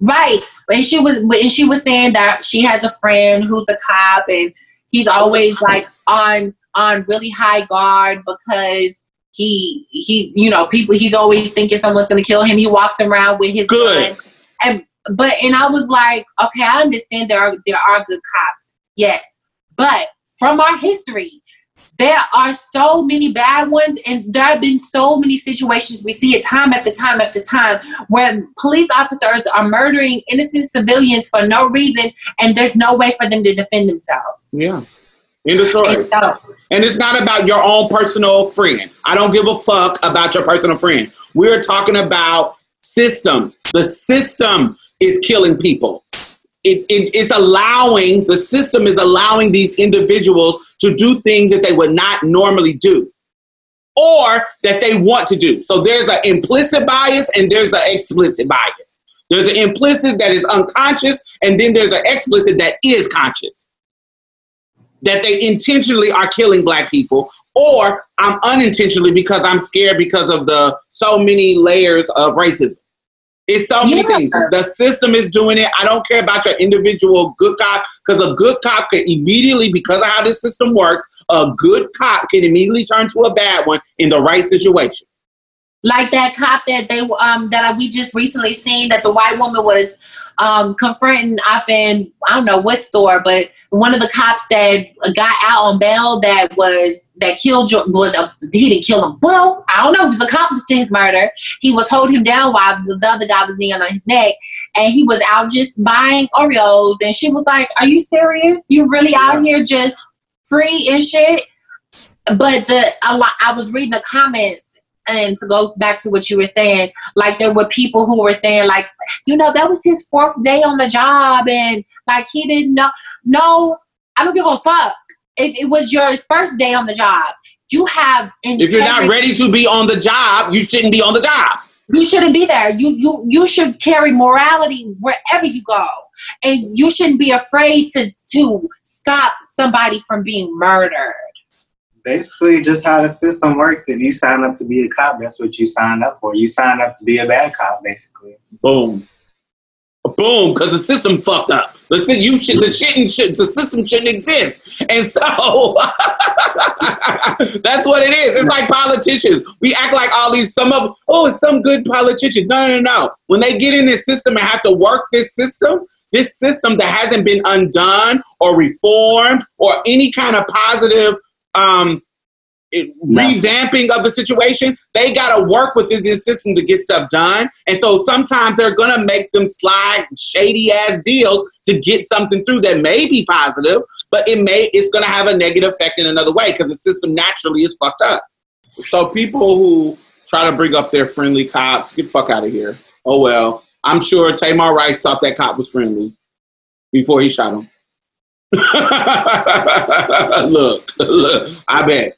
Right. And she was and she was saying that she has a friend who's a cop and he's always like on on really high guard because he he you know people he's always thinking someone's gonna kill him. He walks around with his good. gun. And but and I was like, okay, I understand there are there are good cops, yes, but from our history, there are so many bad ones, and there have been so many situations we see it time after time after time where police officers are murdering innocent civilians for no reason, and there's no way for them to defend themselves. Yeah. End of story. And so, And it's not about your own personal friend. I don't give a fuck about your personal friend. We're talking about systems. The system is killing people. It, it, it's allowing, the system is allowing these individuals to do things that they would not normally do or that they want to do. So there's an implicit bias and there's an explicit bias. There's an implicit that is unconscious, and then there's an explicit that is conscious that they intentionally are killing black people or I'm unintentionally because I'm scared because of the so many layers of racism. It's so many Yeah. things. The system is doing it. I don't care about your individual good cop because a good cop can immediately, because of how this system works, a good cop can immediately turn to a bad one in the right situation. Like that cop that they um that we just recently seen that the white woman was um confronting off in I don't know what store, but one of the cops that got out on bail that was that killed was a he didn't kill him. Well, I don't know. He was accomplice to his murder. He was holding him down while the, the other guy was kneeling on his neck, and he was out just buying Oreos. And she was like, "Are you serious? You really out here just free and shit?" But the a lot, I was reading the comments and to go back to what you were saying, like there were people who were saying, like, you know, that was his fourth day on the job, and like he didn't know. No, I don't give a fuck. If it was your first day on the job, you have. If you're not ready to be on the job, you shouldn't be on the job. you shouldn't be there. You you you should carry morality wherever you go, and you shouldn't be afraid to to stop somebody from being murdered. Basically, just how the system works. If you sign up to be a cop, that's what you sign up for. You sign up to be a bad cop, basically. Boom. Boom, because the system fucked up. The you should the shouldn't should the system shouldn't exist. And so that's what it is. It's like politicians. We act like all these some of oh, some good politicians. No, no, no, no. When they get in this system and have to work this system, this system that hasn't been undone or reformed or any kind of positive um it- revamping of the situation, they got to work within this system to get stuff done. And so sometimes they're going to make them slide shady ass deals to get something through that may be positive, but it may it's going to have a negative effect in another way because the system naturally is fucked up. So people who try to bring up their friendly cops, get fuck out of here. Oh well, I'm sure Tamir Rice thought that cop was friendly before he shot him. look, look, I bet.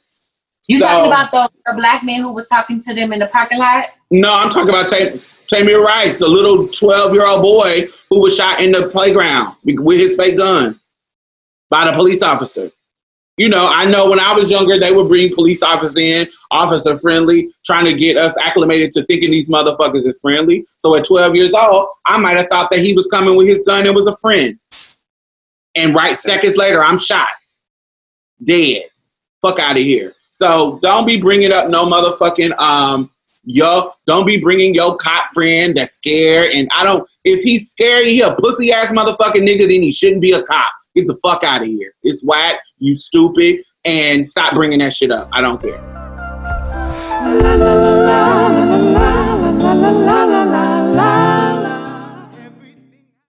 You So- talking about the, the black man who was talking to them in the parking lot? No, I'm talking about Tam- Tamir Rice, the little 12 year old boy who was shot in the playground with his fake gun by the police officer. You know, I know when I was younger, they would bring police officers in, officer friendly, trying to get us acclimated to thinking these motherfuckers is friendly. So at 12 years old, I might have thought that he was coming with his gun and was a friend. And right seconds later, I'm shot, dead. Fuck out of here. So don't be bringing up no motherfucking um yo, don't be bringing your cop friend that's scared. And I don't, if he's scary, he a pussy ass motherfucking nigga, then he shouldn't be a cop. Get the fuck out of here. It's whack. You stupid. And stop bringing that shit up. I don't care.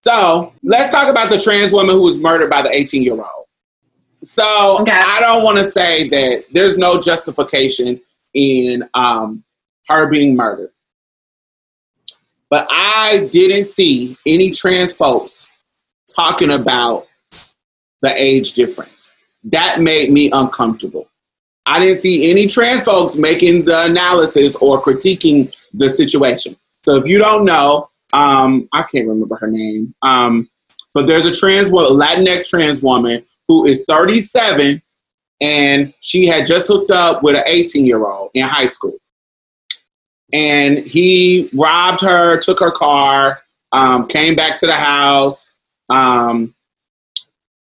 So let's talk about the trans woman who was murdered by the 18 year old. So Okay. I don't want to say that there's no justification in um, her being murdered. But I didn't see any trans folks talking about the age difference. That made me uncomfortable. I didn't see any trans folks making the analysis or critiquing the situation. So if you don't know, um, I can't remember her name, um, but there's a trans woman, Latinx trans woman who is 37 and she had just hooked up with an 18 year old in high school. And he robbed her, took her car, um, came back to the house. Um,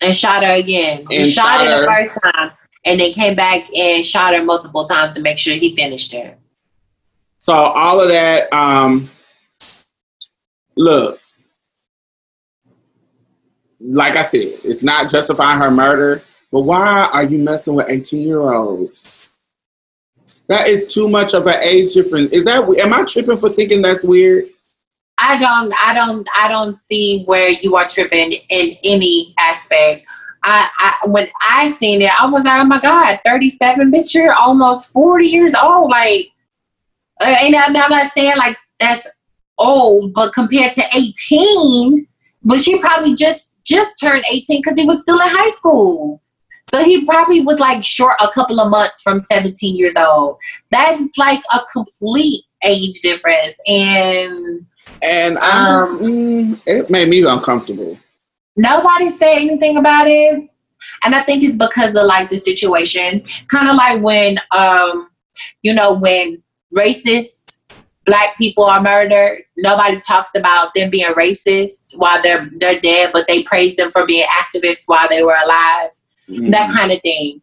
and shot her again. He And shot, shot her the first time, and then came back and shot her multiple times to make sure he finished her. So all of that, um, look, like I said, it's not justifying her murder, but why are you messing with 18 year olds? That is too much of an age difference. Is that, am I tripping for thinking that's weird? I don't, I don't, I don't see where you are tripping in any aspect. I, I when I seen it, I was like, oh my god, thirty seven, bitch, you're almost forty years old. Like, uh, and I'm not saying like that's old, but compared to eighteen, but she probably just just turned eighteen because he was still in high school. So he probably was like short a couple of months from 17 years old. That's like a complete age difference. And And I just, mm, it made me uncomfortable. nobody said anything about it and i think it's because of like the situation kind of like when um you know when racist black people are murdered nobody talks about them being racist while they're they're dead but they praise them for being activists while they were alive that kind of thing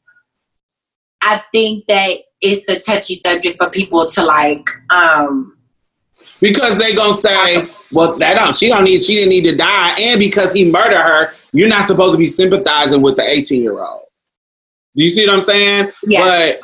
i think that it's a touchy subject for people to like um Because they gonna say, well, that don't she don't need she didn't need to die, and because he murdered her, you're not supposed to be sympathizing with the 18 year old. Do you see what I'm saying? Yeah. But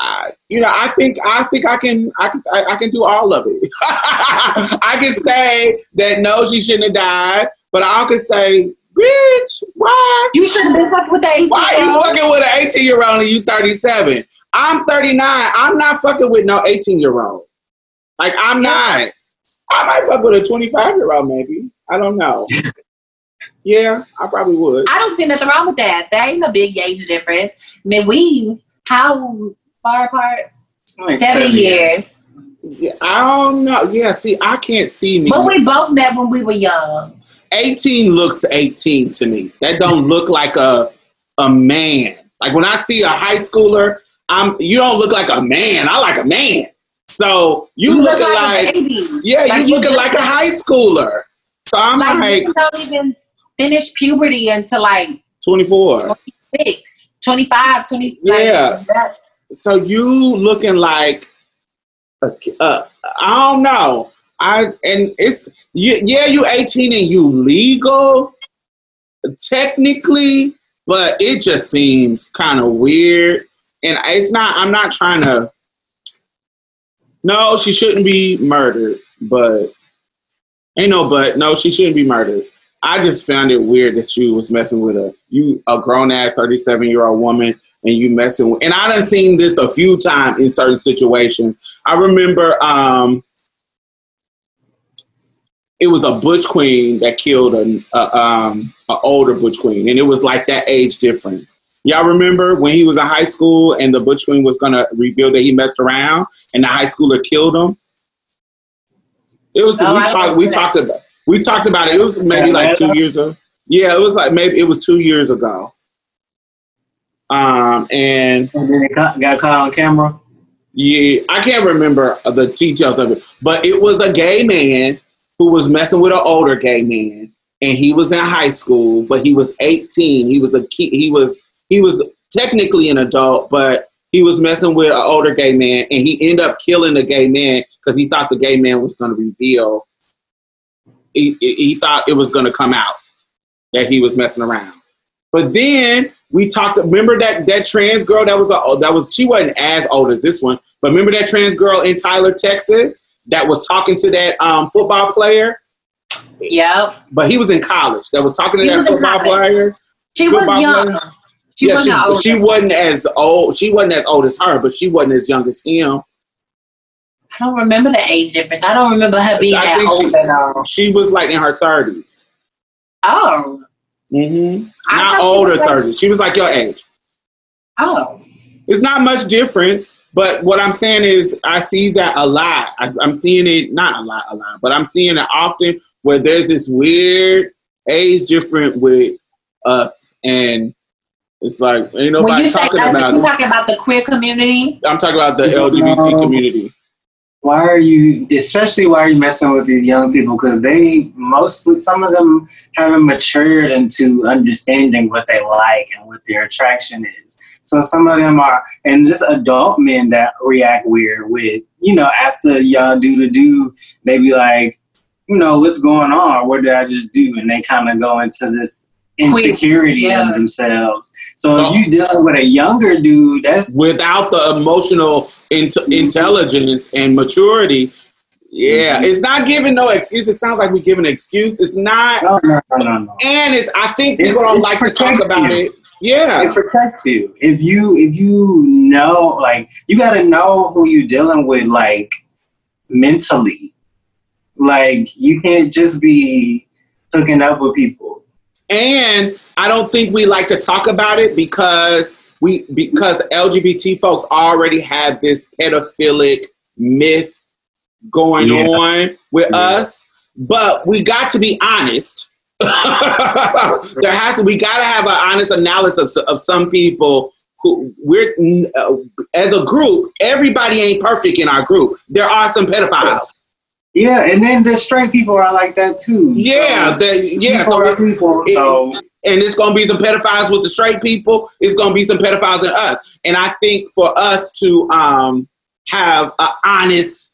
uh, you know, I think I think I can I can I, I can do all of it. I can say that no, she shouldn't have died, but I can say, bitch, why? you shouldn't be fucking with the 18 Why are you fucking with an 18 year old and you 37? I'm 39. I'm not fucking with no 18 year old. Like I'm not. I might fuck with a 25 year old maybe. I don't know. yeah, I probably would. I don't see nothing wrong with that. There ain't a big age difference. I mean, we how far apart? Like Seven years. Yeah, I don't know. Yeah, see, I can't see me. But we both met when we were young. 18 looks 18 to me. That don't look like a a man. Like when I see a high schooler, I'm you don't look like a man. I like a man. So you, You look like, like yeah, Like you looking just- like a high schooler. So I'm Like, you don't even finish puberty until like 24. 6, 25, 20. Yeah. Like, So you looking like a, I don't know. I and it's yeah, you 18 and you legal technically, but it just seems kind of weird. And it's not. I'm not trying to. No, she shouldn't be murdered. But ain't no but. No, she shouldn't be murdered. I just found it weird that you was messing with a you a grown ass 37 year old woman and you messing with and I done seen this a few times in certain situations. I remember um it was a butch queen that killed an a um a older butch queen and it was like that age difference. Y'all remember when he was in high school and the butch queen was gonna reveal that he messed around and the high schooler killed him? It was Oh, we talked we that. talked about we talked about it. It was maybe like two years ago. Yeah, it was like maybe it was two years ago. Um, and And then it got, got caught on camera. yeah, I can't remember the details of it, but it was a gay man who was messing with an older gay man, and he was in high school, but he was 18. He was a kid. He was he was technically an adult, but he was messing with an older gay man, and he ended up killing the gay man because he thought the gay man was going to reveal. He he thought it was going to come out that he was messing around. But then we talked. Remember that that trans girl that was a, that was she wasn't as old as this one, but remember that trans girl in Tyler, Texas, that was talking to that um, football player. Yep. But he was in college. That was talking to He that football player. She was young. player? She yeah, wasn't she, she wasn't as old. She wasn't as old as her, but she wasn't as young as him. I don't remember the age difference. I don't remember her being I that old she- at all. She was like in her thirties. Oh. Mm-hmm. Not older like- thirties. She was like your age. Oh. It's not much difference, but what I'm saying is I see that a lot. I, I'm seeing it not a lot, a lot, but I'm seeing it often where there's this weird age difference with us, and it's like ain't When nobody say talking about you talking about the queer community? I'm talking about the LGBT community. Why are you, especially why are you messing with these young people? Because they mostly, some of them haven't matured into understanding what they like and what their attraction is. So some of them are, and this adult men that react weird with, you know, after y'all do the do, they be like, you know, what's going on? What did I just do? And they kind of go into this insecurity yeah. of themselves. So, So- if you dealing with a younger dude, that's Without the emotional int- intelligence and maturity, yeah, mm-hmm. it's not giving no excuse. It sounds like we're giving an excuse. It's not, no, no, no, no, no. and it's. I think It- people don't like to talk about you. it. Yeah, it protects you if you if you know like you got to know who you're dealing with like mentally like you can't just be hooking up with people and I don't think we like to talk about it because we because LGBT folks already have this pedophilic myth going Yeah. on with Yeah. us. But we got to be honest. there has to we got to have an honest analysis of, of some people who we're uh, as a group. Everybody ain't perfect in our group. There are some pedophiles. Yeah and then the straight people are like that too Yeah, so, the, yeah. people So it- people it- so and it's going to be some pedophiles with the straight people. It's going to be some pedophiles in us. And I think for us to um, have an honest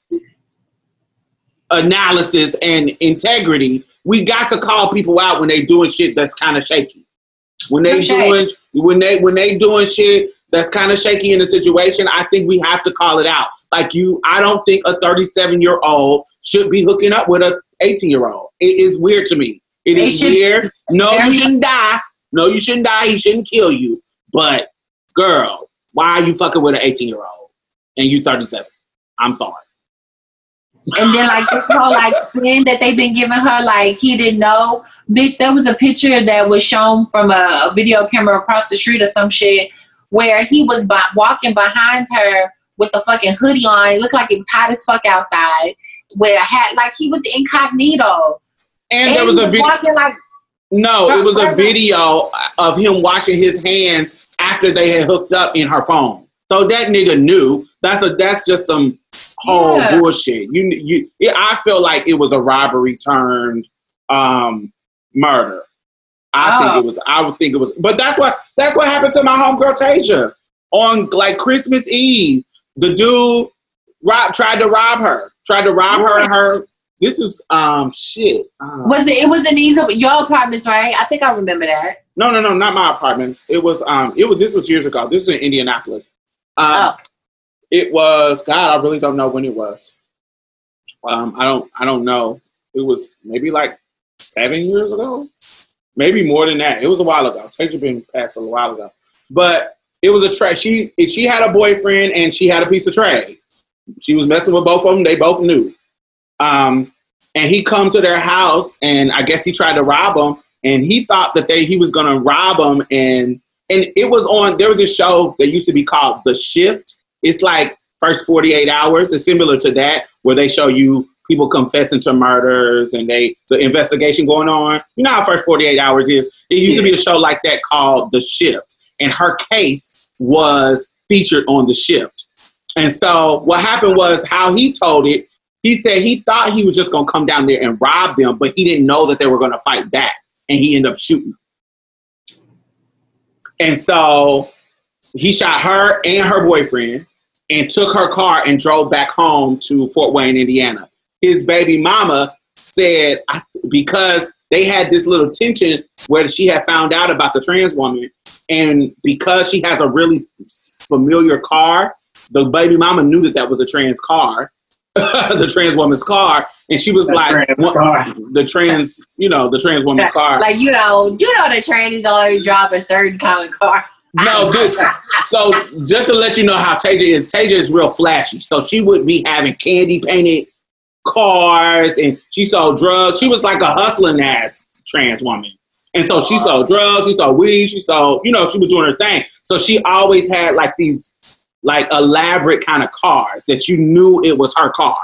analysis and integrity, we got to call people out when they doing shit that's kind of shaky. When they shade. doing when they when they doing shit that's kind of shaky in the situation, I think we have to call it out. Like you, I don't think a 37 year old should be hooking up with a 18 year old. It is weird to me. It They is should- weird. No, you shouldn't die. No, you shouldn't die. He shouldn't kill you. But girl, why are you fucking with an 18 year old and you 37? I'm sorry. And then like this whole like friend that they've been giving her, like he didn't know. Bitch, there was a picture that was shown from a, video camera across the street or some shit where he was by, walking behind her with the fucking hoodie on. It looked like it was hot as fuck outside. With a hat, like he was incognito. And, there was he a video. walking like No, it was a video of him washing his hands after they had hooked up in her phone. So that nigga knew. That's a that's just some whole Yeah. bullshit. You you. It, I feel like it was a robbery turned um, murder. I Oh. think it was. I would think it was. But that's what that's what happened to my homegirl Tasia on like Christmas Eve. The dude rob, tried to rob her. Tried to rob her and her. This is um shit. Um, was it? It was in these your apartments, right? I think I remember that. no, no, no, not my apartment. It was um it was this was years ago. This was in Indianapolis. Um Oh. It was God, I really don't know when it was. Um I don't I don't know. It was maybe like seven years ago. Maybe more than that. It was a while ago. Tasia been passed a while ago. But it was a tra she she had a boyfriend and she had a piece of trade. She was messing with both of them. They both knew. Um, and he come to their house, and I guess he tried to rob them. And he thought that they he was gonna rob them, and and it was on. There was a show that used to be called The Shift. It's like first forty eight hours. It's similar to that, where they show you people confessing to murders and they the investigation going on. You know how first forty eight hours is. It used to be a show like that called The Shift, and her case was featured on The Shift. And so what happened was how he told it. He said he thought he was just gonna come down there and rob them, but he didn't know that they were gonna fight back, and he ended up shooting. And so he shot her and her boyfriend and took her car and drove back home to Fort Wayne, Indiana. His baby mama said because they had this little tension where she had found out about the trans woman, and because she has a really familiar car, the baby mama knew that that was a trans car, the trans woman's car, and she was The like, trans what- the trans, you know, the trans woman's car. Like you know, you know the trannies always drive a certain kind of car. No, dude. So just to let you know how Taja is, Taja is real flashy. So she would be having candy painted cars, and she sold drugs. She was like a hustling ass trans woman, and so she sold drugs, she sold weed, she sold, you know, she was doing her thing. So she always had like these like elaborate kind of cars that you knew it was her car.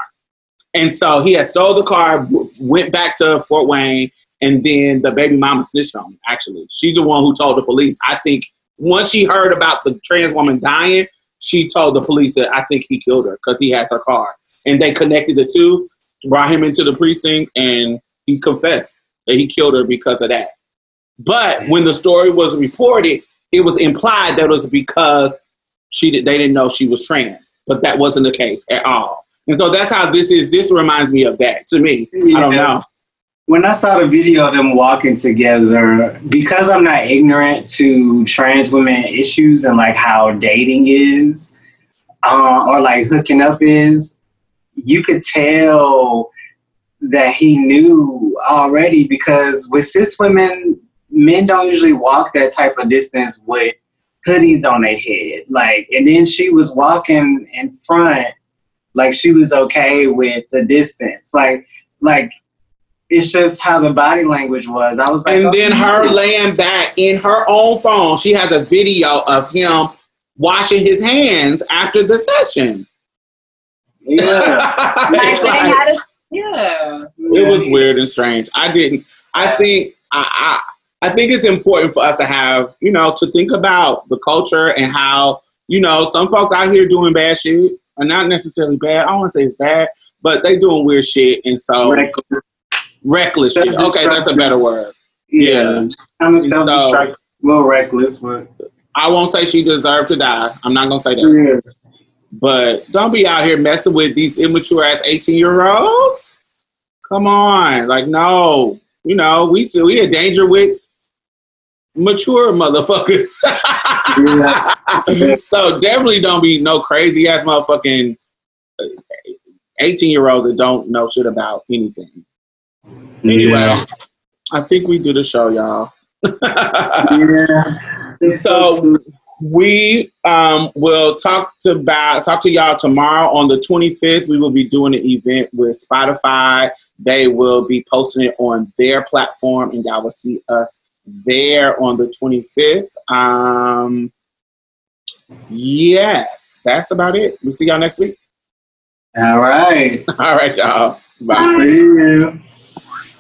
And so he had stole the car, went back to Fort Wayne, and then the baby mama snitched on him. Actually, she's the one who told the police. I think once she heard about the trans woman dying, she told the police that I think he killed her because he had her car, and they connected the two, brought him into the precinct, and he confessed that he killed her because of that. But when the story was reported, it was implied that it was because she did, they didn't know she was trans, but that wasn't the case at all. And so that's how this is. This reminds me of that to me. I don't know. When I saw the video of them walking together, because I'm not ignorant to trans women issues and like how dating is, uh, or like hooking up is, you could tell that he knew already because with cis women, men don't usually walk that type of distance with hoodies on their head. Like, and then she was walking in front, like she was okay with the distance. Like, like it's just how the body language was. I was like, And oh, then her laying back in her own phone, she has a video of him washing his hands after the session. yeah. Like like- had a yeah. it was weird and strange. I didn't. I think I, I I think it's important for us to have you know to think about the culture and how you know some folks out here doing bad shit are not necessarily bad. I don't want to say it's bad, but they doing weird shit and so Reckless. Reckless. Okay, that's a better word. Yeah, Yeah. kind of So- self-destruct, a little reckless, but I won't say she deserved to die. I'm not gonna say that. yeah. But don't be out here messing with these immature ass 18 year olds. Come on. Like, no. You know, we still we in danger with mature motherfuckers. so definitely don't be no crazy ass motherfucking 18 year olds that don't know shit about anything. Anyway, Yeah. I think we do the show, y'all. yeah. So we um, will talk to about talk to y'all tomorrow on the 25th. We will be doing an event with Spotify. They will be posting it on their platform, and y'all will see us there on the 25th. Um, yes, that's about it. We'll see y'all next week. all right. All right, y'all. Bye. See you.